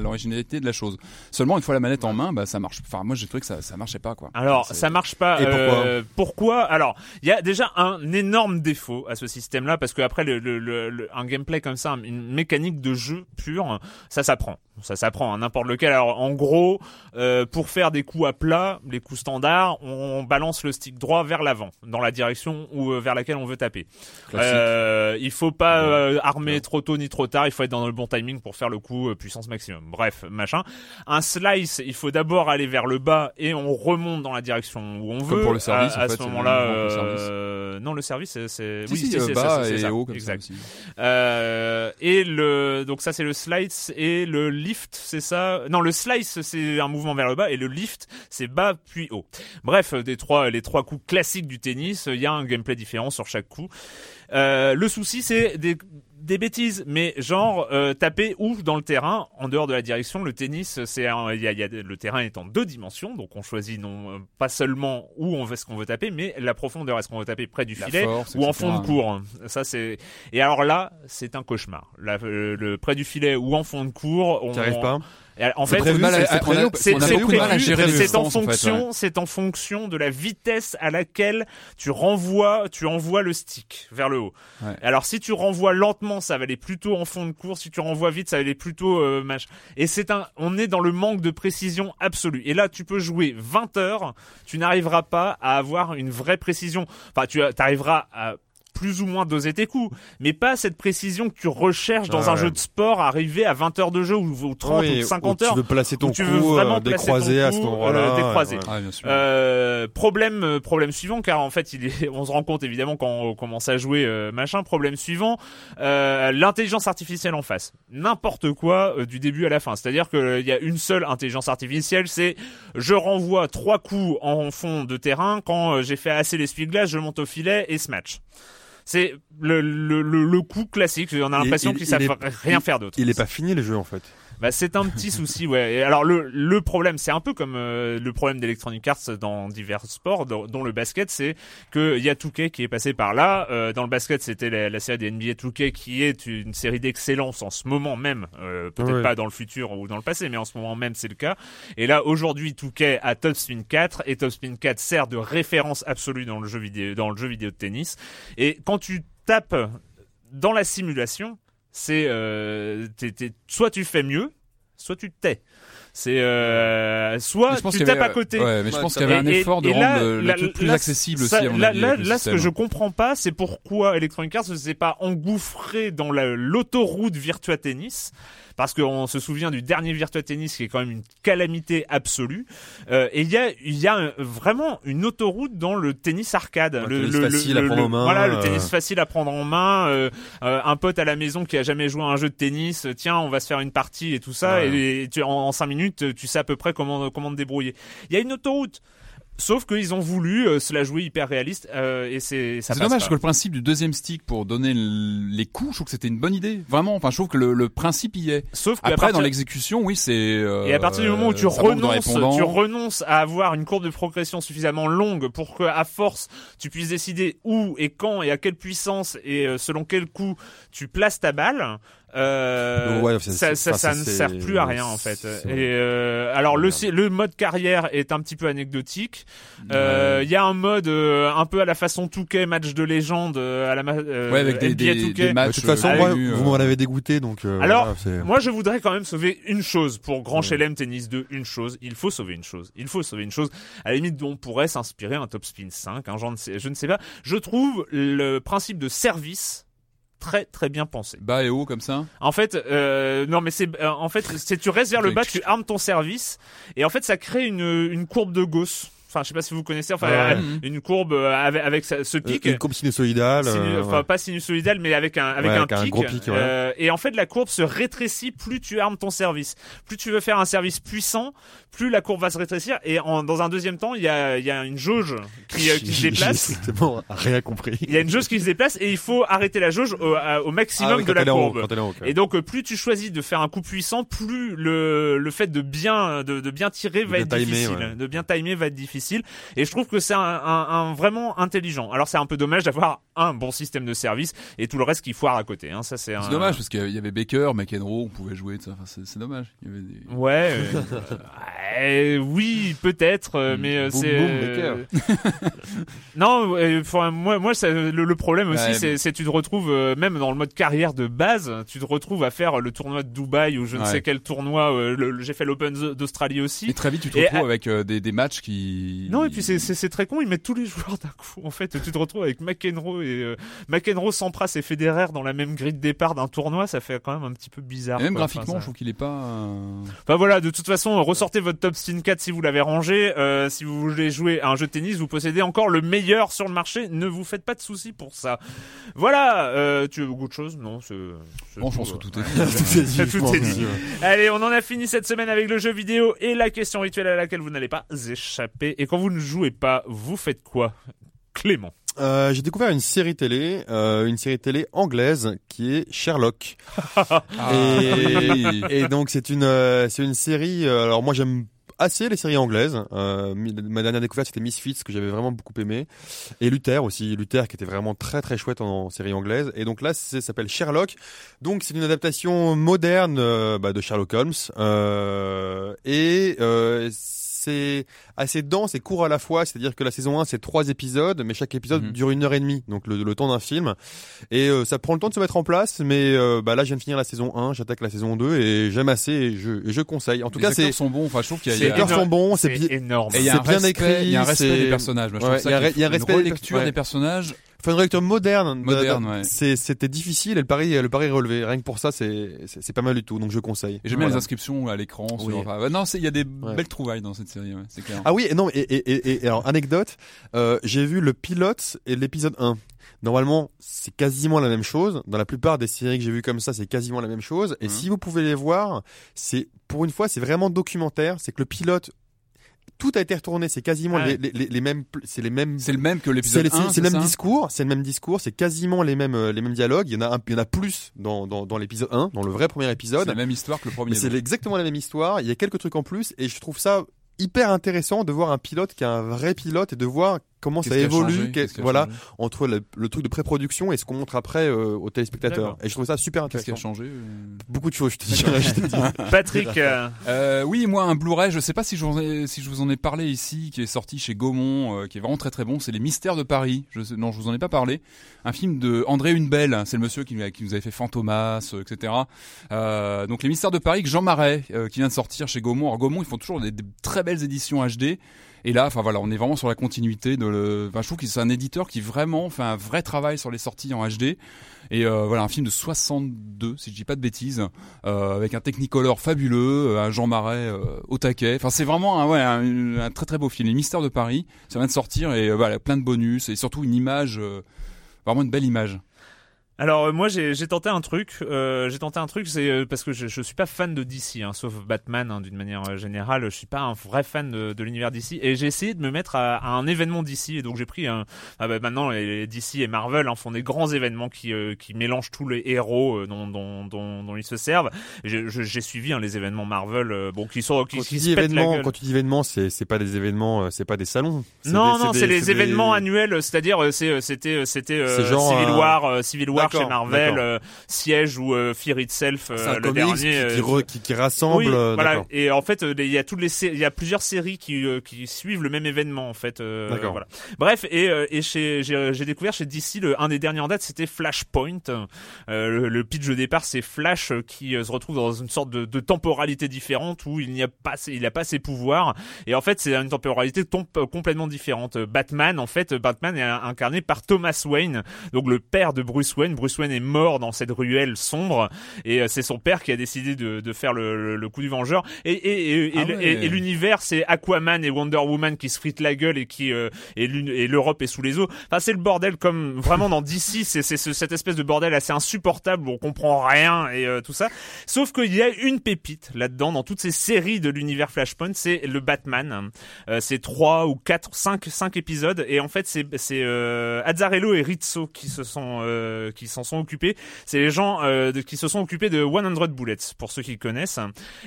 l'originalité de la chose. Seulement une fois la manette en main, bah ça marche. Enfin, moi j'ai trouvé que ça, ça marchait pas quoi. Alors, ça marche pas. Et pourquoi euh, pourquoi? Alors, il y a déjà un énorme défaut à ce système-là parce que après le, le, le- un gameplay comme ça, une mécanique de jeu pure, ça s'apprend. Ça s'apprend à n'importe lequel. Alors, en gros, euh, pour faire des coups à plat, les coups standards, on balance le stick droit vers l'avant, dans la direction où vers laquelle on veut taper. Euh, il faut pas euh, armer trop tôt ni trop tard. Il faut être dans le bon timing pour faire le coup euh, puissance maximum. Bref, machin. Un slice, il faut d'abord aller vers le bas et on remonte dans la direction où on veut. pour le service, À, en à fait, ce moment-là, euh, non, le service, c'est, c'est... Oui, si, si, euh, c'est bas ça, et ça. haut comme exact. ça aussi. Euh, et le donc ça c'est le slice et le lift c'est ça? Non le slice c'est un mouvement vers le bas et le lift c'est bas puis haut bref des trois les trois coups classiques du tennis il y a un gameplay différent sur chaque coup euh, le souci c'est des des bêtises, mais genre euh, taper où dans le terrain, en dehors de la direction. Le tennis, c'est un- il y a, il y a- le terrain est en deux dimensions, donc on choisit non euh, pas seulement où on veut ce qu'on veut taper, mais la profondeur. Est-ce qu'on veut taper près du La filet force, ou en fond de cours Ça c'est et alors là, c'est un cauchemar. Euh, le près du filet ou en fond de cours, on T'y arrives pas? En fait, à- c'est- en fonction, c'est en fonction de la vitesse à laquelle tu renvoies, tu envoies le stick vers le haut. Ouais. Alors si tu renvoies lentement, ça va aller plutôt en fond de course. Si tu renvoies vite, ça va aller plutôt euh, match. Et c'est un, on est dans le manque de précision absolue. Et là, tu peux jouer 20 heures, tu n'arriveras pas à avoir une vraie précision. Enfin, tu arriveras à plus ou moins doser tes coups, mais pas cette précision que tu recherches dans Ah un ouais. jeu de sport, arriver à 20 heures de jeu ou, ou 30 Oui, ou 50 où heures. Tu veux placer ton tu veux coup, vraiment euh, ton à ce coup, moment-là. euh, décroisé. ouais. Ah. Euh, problème, euh, problème suivant, car en fait, il est, [LAUGHS] on se rend compte évidemment quand on commence à jouer euh, machin. Problème suivant, euh, l'intelligence artificielle en face, n'importe quoi euh, du début à la fin. C'est-à-dire qu'il y a une seule intelligence artificielle, c'est je renvoie trois coups en fond de terrain quand euh, j'ai fait assez l'essuie-glace, je monte au filet et match. C'est le, le, le, le coup classique. On a l'impression il- qu'ils il savent rien faire d'autre. Il est pas fini le jeu en fait. Bah, c'est un petit souci, ouais. Et alors le le problème, c'est un peu comme euh, le problème d'Electronic Arts dans divers sports, dont, dont le basket, c'est que il y a 2K qui est passé par là. Euh, dans le basket, c'était la, la série des NBA 2K qui est une série d'excellence en ce moment même. Euh, Peut-être Ouais. pas dans le futur ou dans le passé, mais en ce moment même, c'est le cas. Et là, aujourd'hui, 2K a Top Spin 4 et Top Spin 4 sert de référence absolue dans le jeu vidéo, dans le jeu vidéo de tennis. Et quand tu tapes dans la simulation, c'est euh, t'es- t'es- soit tu fais mieux, soit tu te tais. C'est euh, soit tu tapes avait- à côté. Ouais, mais je pense qu'il y avait un Et- effort de rendre là, le, truc plus là, accessible ça- aussi, à mon là, avis. là, là, ce que je comprends pas, c'est pourquoi Electronic Arts ne s'est pas engouffré dans la- l'autoroute Virtua Tennis. Parce qu'on se souvient du dernier Virtua Tennis qui est quand même une calamité absolue. Euh, et il y a, y a un- vraiment une autoroute dans le tennis arcade. Un le, tennis facile à prendre en main, Voilà, le euh. tennis facile à prendre en main. euh, euh, un pote à la maison qui a jamais joué à un jeu de tennis, euh, tiens, on va se faire une partie et tout ça. Ouais. Et, et tu, en, en cinq minutes, tu sais à peu près comment, comment te débrouiller. Il y a une autoroute. Sauf qu'ils ont voulu euh, se la jouer hyper réaliste euh, et c'est ça C'est dommage pas. que le principe du deuxième stick pour donner les coups, je trouve que c'était une bonne idée. Vraiment, enfin, je trouve que le, le principe y est. Sauf Après, partir- dans l'exécution, oui, c'est. euh, Et à partir du moment où tu renonces, tu renonces à avoir une courbe de progression suffisamment longue pour que, à force, tu puisses décider où et quand et à quelle puissance et euh, selon quel coup tu places ta balle. Euh, Ouais, ça, ça, ça ne sert plus à rien en fait. Et euh, alors le le mode carrière est un petit peu anecdotique. Euh, Il y a un mode euh, un peu à la façon 2K match de légende euh, à la ma- euh, Ouais, avec des, NBA des, 2K. des De toute façon, moi, vous m'en avez dégoûté donc. euh, Alors, voilà, Moi, je voudrais quand même sauver une chose pour Grand Chelem Tennis 2. Une chose. Il faut sauver une chose. Il faut sauver une chose. À la limite, on pourrait s'inspirer un Top Spin 5. Hein, je, ne sais, je ne sais pas. Je trouve le principe de service très très bien pensé. Bas et haut comme ça. En fait, euh, non mais c'est euh, en fait c'est tu restes vers le bas, tu armes ton service et en fait ça crée une une courbe de Gauss. Enfin, je sais pas si vous connaissez. Enfin, Ouais. euh, une courbe euh, avec, avec ce ce Euh, pic. Une courbe sinusoïdale. Sinu- enfin ouais. pas sinusoïdal mais avec un avec Ouais, un, avec un pic, gros pic, ouais. Euh, et en fait la courbe se rétrécit plus tu armes ton service plus tu veux faire un service puissant plus la courbe va se rétrécir et en, dans un deuxième temps il y a il y a une jauge qui, qui se [LAUGHS] déplace bon, rien compris. il y a une jauge qui se déplace et il faut arrêter la jauge au, au maximum Ah oui, de la haut, courbe haut, quoi. et donc plus tu choisis de faire un coup puissant, plus le le fait de bien de, de bien tirer va être timer, difficile, de bien timer va être difficile. Et je trouve que c'est un, vraiment intelligent. Alors c'est un peu dommage d'avoir un bon système de service et tout le reste qui foire à côté. Hein. Ça c'est un... Dommage parce qu'il y avait Baker, McEnroe, on pouvait jouer. Enfin, c'est dommage. Il y avait des... Ouais, euh, [LAUGHS] euh, oui, peut-être, mais c'est. [LAUGHS] non, enfin, moi, moi, ça- le, le problème aussi, Ouais, c'est, c'est tu te retrouves euh, même dans le mode carrière de base, tu te retrouves à faire le tournoi de Dubaï ou je ne Ouais. sais quel tournoi. euh, j'ai fait l'Open d'Australie aussi. Et très vite, tu te Et retrouves à- avec des, des matchs qui. Non, et puis c'est, très con, ils mettent tous les [LAUGHS] joueurs d'un coup. En fait, tu te retrouves avec McEnroe et euh, McEnroe, Sampras et Federer dans la même grille de départ d'un tournoi, ça fait quand même un petit peu bizarre. Et même quoi. graphiquement, Enfin, ça- je trouve qu'il est pas. euh, Enfin voilà, de toute façon, ressortez votre Top Spin 4 si vous l'avez rangé. Euh, si vous voulez jouer à un jeu de tennis, vous possédez encore le meilleur sur le marché. Ne vous faites pas de soucis pour ça. Voilà. Euh, tu veux beaucoup de choses Non, c'est. Bon, je pense tout, que [LAUGHS] tout est dit. Tout est dit. Allez, on en a fini cette semaine avec le jeu vidéo et la question rituelle à laquelle vous n'allez pas échapper. Et quand vous ne jouez pas, vous faites quoi? Clément. Euh, j'ai découvert une série télé, euh, une série télé anglaise qui est Sherlock. [LAUGHS] Ah, Et- donc c'est une, euh, c'est une série. euh, alors moi j'aime assez les séries anglaises. Euh, ma dernière découverte c'était Misfits que j'avais vraiment beaucoup aimé et Luther aussi, Luther qui était vraiment très très chouette en, en série anglaise. Et donc là, ça s'appelle Sherlock. Donc c'est une adaptation moderne euh, bah, de Sherlock Holmes euh, et assez dense et court à la fois. C'est-à-dire que la saison 1 c'est trois épisodes, mais chaque épisode Mhm. dure une heure et demie, donc le, le temps d'un film. Et euh, ça prend le temps de se mettre en place, mais euh, bah là je viens de finir la saison 1, j'attaque la saison 2 et j'aime assez et je, et je conseille. En tout Les cas, acteurs c'est sont bons. Enfin, je trouve qu'il y a, les acteurs sont bons, c'est énorme. Et il y a c'est un bien respect, écrit, il y a un respect des personnages. Il y a un respect des personnages. Enfin, une relecture moderne. Moderne, ouais. C'était difficile et le pari, le pari est relevé. Rien que pour ça, c'est pas mal du tout. Donc je conseille. J'aime bien Voilà. les inscriptions à l'écran. sur- Oui. enfin, ouais, non, il y a des Ouais. belles trouvailles dans cette série. ouais, c'est clair. Ah oui, non, et, et, et, et alors anecdote, euh, j'ai vu le pilote et l'épisode 1. Normalement, c'est quasiment la même chose. Dans la plupart des séries que j'ai vues comme ça, c'est quasiment la même chose. Et Mhm. si vous pouvez les voir, c'est pour une fois, c'est vraiment documentaire. C'est que le pilote, tout a été retourné. C'est quasiment Ah les, ouais. les, les, les mêmes, c'est les mêmes. C'est le même que C'est l'épisode les- 1. c'est- c'est le même discours, c'est le même discours, c'est quasiment les mêmes euh, les mêmes dialogues. Il y en a un, il y en a plus dans dans, dans l'épisode 1, dans le vrai premier C'est épisode. la même histoire que le premier. Mais c'est exactement la même histoire. Il y a quelques trucs en plus et je trouve ça hyper intéressant de voir un pilote qui est un vrai pilote et de voir comment ça évolue, voilà, entre le, le truc de pré-production et ce qu'on montre après euh, aux téléspectateurs. Et je trouve ça super Qu'est-ce qui a intéressant. changé euh? Beaucoup de choses, je te dirais. je te dis. [LAUGHS] Patrick, euh, Euh, oui, moi un Blu-ray, je sais pas si je, vous en ai, si je vous en ai parlé ici, qui est sorti chez Gaumont, euh, qui est vraiment très très bon. C'est Les Mystères de Paris. Je sais- non, je vous en ai pas parlé. Un film de André Hunebelle. C'est le monsieur qui, qui nous avait fait Fantomas, euh, etc. Euh, donc Les Mystères de Paris, que Jean Marais, euh, qui vient de sortir chez Gaumont. Alors Gaumont, ils font toujours des, des très belles éditions HD. Et là, enfin voilà, on est vraiment sur la continuité de le. Enfin, je trouve que c'est un éditeur qui vraiment fait un vrai travail sur les sorties en HD. Et euh, voilà, un film de 62, si je dis pas de bêtises, euh, avec un Technicolor fabuleux, euh, un Jean Marais au taquet. Enfin, c'est vraiment un, un, très très beau film. Les Mystères de Paris, ça vient de sortir et voilà, plein de bonus et surtout une image, vraiment une belle image. Alors euh, moi j'ai tenté un truc, euh, j'ai tenté un truc, c'est euh, parce que je, je suis pas fan de DC, hein, sauf Batman hein, d'une manière euh, générale, je suis pas un vrai fan de, de l'univers DC et j'ai essayé de me mettre à, à un événement DC et donc j'ai pris un, ah bah, maintenant les DC et Marvel hein, font des grands événements qui euh, qui mélangent tous les héros euh, dont, dont, dont, dont ils se servent. Et J'ai suivi hein, les événements Marvel, euh, bon qui sont qui, Quand qui tu se dis pètent la événement, gueule. quand tu dis événement, c'est c'est pas des événements, c'est pas des salons. Non, des- non, c'est les des- événements annuels, c'est-à-dire c'est c'était c'était euh, Civil War, Civil War chez D'accord, Marvel, euh, Siège ou euh, Fear Itself, euh, un le comics dernier. qui, euh, qui, re- qui- qui rassemble. oui, euh, voilà. Et en fait, euh, il y a toutes les, il y a plusieurs séries qui euh, qui suivent le même événement en fait. euh, D'accord. Voilà. Bref, et et chez j'ai découvert chez DC le un des derniers en date, c'était Flashpoint. Euh, le, le pitch de départ, c'est Flash qui euh, se retrouve dans une sorte de, de temporalité différente où il n'y a pas ses- il a pas ses pouvoirs. Et en fait, c'est une temporalité complètement différente. Batman, en fait, Batman est incarné par Thomas Wayne, donc le père de Bruce Wayne. Bruce Wayne est mort dans cette ruelle sombre et euh, c'est son père qui a décidé de, de faire le, le- le coup du vengeur. Et, et, et, Ah et- ouais. et- et l'univers, c'est Aquaman et Wonder Woman qui se fritent la gueule et qui euh, et l'Europe est sous les eaux. Enfin, c'est le bordel comme vraiment dans DC, c'est c'est ce- cette espèce de bordel assez insupportable où on comprend rien et euh, tout ça. Sauf qu'il y a une pépite là-dedans dans toutes ces séries de l'univers Flashpoint, c'est le Batman. Euh, c'est trois ou quatre, cinq, cinq épisodes et en fait c'est c'est euh, Azzarello et Rizzo qui se sont euh, qui s'en sont occupés. C'est les gens euh, de- qui se sont occupés de 100 Bullets pour ceux qui connaissent.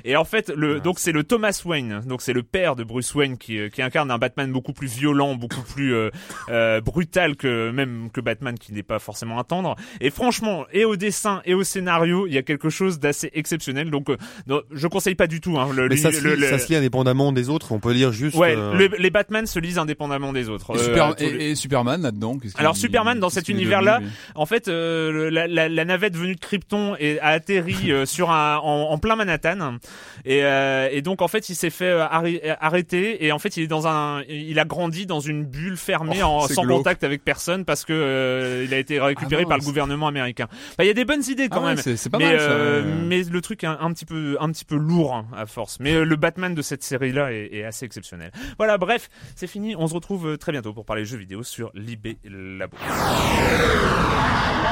Et en fait le donc c'est le Thomas Wayne, donc c'est le père de Bruce Wayne qui euh, qui incarne un Batman beaucoup plus violent, beaucoup plus euh, euh, brutal que même que Batman qui n'est pas forcément à tendre. Et franchement, et au dessin et au scénario, il y a quelque chose d'assez exceptionnel. Donc euh, non, je conseille pas du tout hein, le, Mais ça, le- se le- lit, le- ça se lit indépendamment des autres. On peut lire juste. Ouais, euh, le- les Batman se lisent indépendamment des autres. Et, Euh, Super- tous les- et- et Superman là-dedans. Alors, Superman, dans cet univers-là, En fait, euh, la, la- la navette venue de Krypton est, a atterri euh, [LAUGHS] sur un, en, en plein Manhattan, et, euh, et donc en fait, il s'est fait euh, arrê- arrêter, et en fait, il est dans un, il a grandi dans une bulle fermée Oh, en, sans glauque. contact avec personne parce que il a été récupéré Ah par le gouvernement américain. Enfin, il y a des bonnes idées quand Ah même. c'est c'est pas mais, mal ça. ouais. mais le truc est un, un petit peu un petit peu lourd hein, à force. Mais le Batman de cette série-là est, est assez exceptionnel. Voilà, bref, c'est fini. On se retrouve très bientôt pour parler jeux vidéo sur Libé Labo.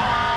Ah!